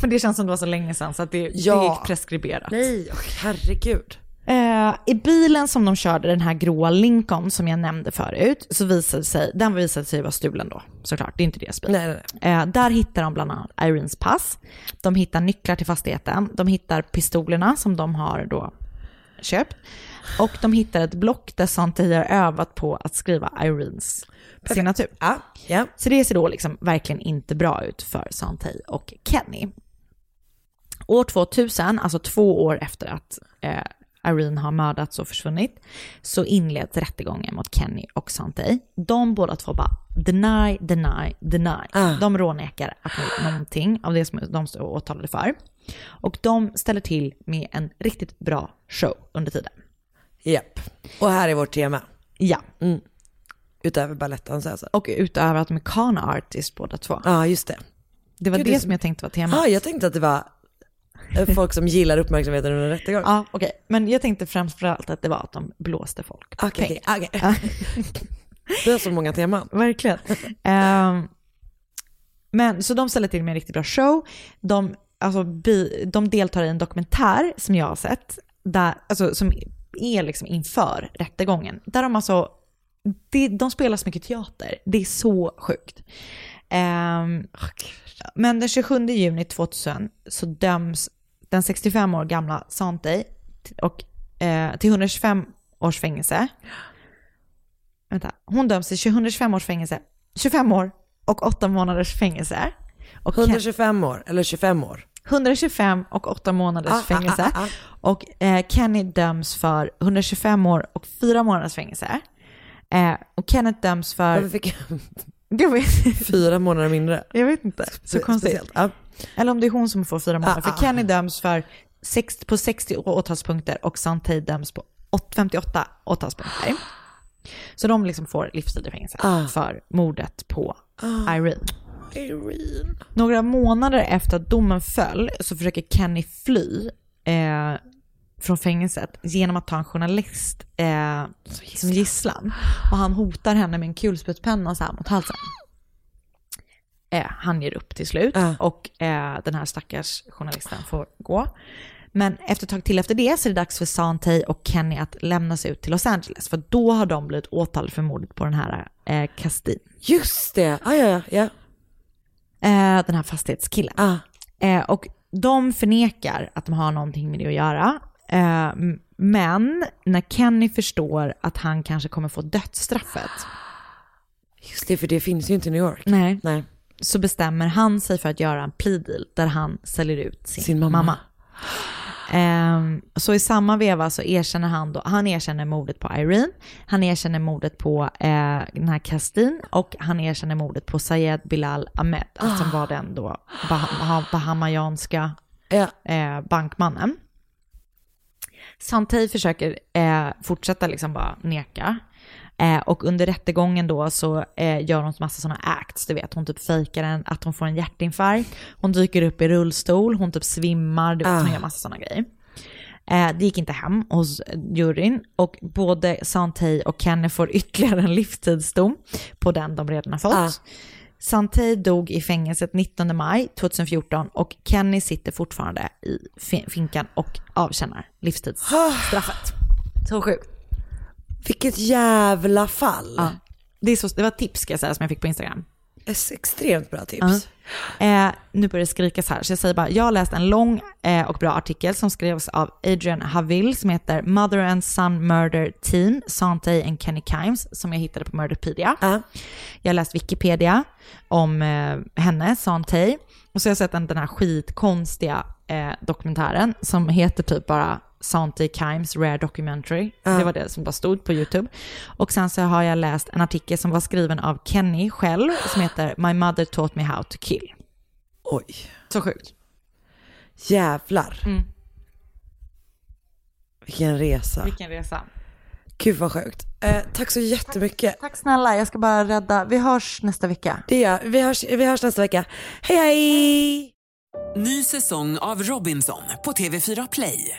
Men det känns som det var så länge sedan så att det, Ja. det gick preskriberat. Nej, åh, herregud. Eh, I bilen som de körde, den här gråa Lincoln som jag nämnde förut, så visade sig, den visade sig vara stulen då, såklart. Det är inte deras bil. Nej, nej, nej. Eh, där hittar de bland annat Irenes pass. De hittar nycklar till fastigheten. De hittar pistolerna som de har då köpt. Och de hittar ett block där Sante har övat på att skriva Irenes signatur. Ja, ja. Så det ser då liksom verkligen inte bra ut för Sante och Kenny. År 2000, alltså två år efter att eh, Irene har mördats och försvunnit, så inleds rättegången mot Kenny och Sante. De båda två bara deny, deny, deny. Ah. De rånekar att ha någonting av det som de står åtalade för. Och de ställer till med en riktigt bra show under tiden. Japp. Och här är vårt tema. Ja, Utöver baletten så alltså. och utöver att de är con artist båda två. Ja, just det. Det var Gud, det, som jag tänkte var temat. Ja, jag tänkte att det var eh, folk som gillar uppmärksamheten under en rättegång. Ja, okej. Men jag tänkte framförallt att det var att de blåste folk. på Okej, pengar. okej, okej. Det är så många teman. Verkligen. Ehm, men så de ställer till med en riktigt bra show. De, alltså, bi, de deltar i en dokumentär som jag har sett, där, alltså, som är liksom inför rättegången. Där de alltså, det, de spelar så mycket teater. Det är så sjukt. Ehm, men den 27 juni 2000 så döms den 65 år gamla Sante och, eh, till 125 års fängelse. Vänta, hon döms till 125 års fängelse, 25 år och 8 månaders fängelse. Och 125 år, eller 25 år. 125 och 8 månaders Ah, ah, fängelse. ah, ah. Och eh, Kenny döms för 125 år och 4 månaders fängelse. Eh, och Kenneth döms för... Varför fick jag Jag vet, fyra månader mindre? jag vet inte. Så konstigt. Eller om det är hon som får fyra månader. Ah, för ah, Kenny döms för sex, på 60 åtalspunkter och Santay döms på åt- 58 åtalspunkter. Så de liksom får livstid i fängelse för mordet på Irene. Irene. Några månader efter att domen föll så försöker Kenny fly eh, från fängelset genom att ta en journalist eh, som gisslan. Och han hotar henne med en kulsprutspenna så här mot halsen. Eh, han ger upp till slut Ja. och eh, den här stackars journalisten får gå. Men efter ett tag till efter det så är det dags för Santay och Kenny att lämna sig ut till Los Angeles. För då har de blivit åtalade för mordet på den här eh, Castin. Just det, ah, ja, ja, ja. Den här fastighetskillen. Ah. Eh, och de förnekar att de har någonting med det att göra. Eh, men när Kenny förstår att han kanske kommer få dödsstraffet, Just det, för det finns ju inte i New York. nej, Nej. så bestämmer han sig för att göra en plea deal där han säljer ut sin, Sin mamma. mamma. Ehm, så i samma veva så erkänner han då, han erkänner mordet på Irene, han erkänner mordet på eh, den här Kastin och han erkänner mordet på Sayed Bilal Ahmed, som var den då bah- bahamayanska eh, bankmannen. Santei försöker eh, fortsätta liksom bara neka. Eh, och under rättegången då så eh, gör hon massa sådana acts, du vet. Hon typ fejkar en, att hon får en hjärtinfarkt, hon dyker upp i rullstol, hon typ svimmar, du vet, hon Ah. gör massa sådana grejer. Eh, det gick inte hem hos juryn och både Santei och Kenny får ytterligare en livstidsdom på den de redan har fått. Ah. Santei dog i fängelset 19 maj 2014 och Kenny sitter fortfarande i fi- finkan och avtjänar livstidsstraffet. Så sjukt. Vilket jävla fall. Ja. Det, är så, det var ett tips ska jag säga som jag fick på Instagram. Ett extremt bra tips. Ja. Eh, nu börjar det skrikas här, så jag säger bara, jag har läst en lång eh, och bra artikel som skrevs av Adrian Haville som heter Mother and Son Murder Team, Santay and Kenny Kimes, som jag hittade på Murderpedia. Jag har läst Wikipedia om eh, henne, Santay, och så har jag sett den, den här skitkonstiga eh, dokumentären som heter typ bara Santay Kimes Rare Documentary. Ja. Det var det som bara stod på YouTube. Och sen så har jag läst en artikel som var skriven av Kenny själv som heter My Mother Taught Me How to Kill. Oj. Så sjukt. Jävlar. Mm. Vilken resa. Vilken resa. Gud vad sjukt. Eh, tack så jättemycket. Tack snälla, jag ska bara rädda. Vi hörs nästa vecka. Det gör vi. Hörs, vi hörs nästa vecka. Hej hej! Ny säsong av Robinson på TV4 Play.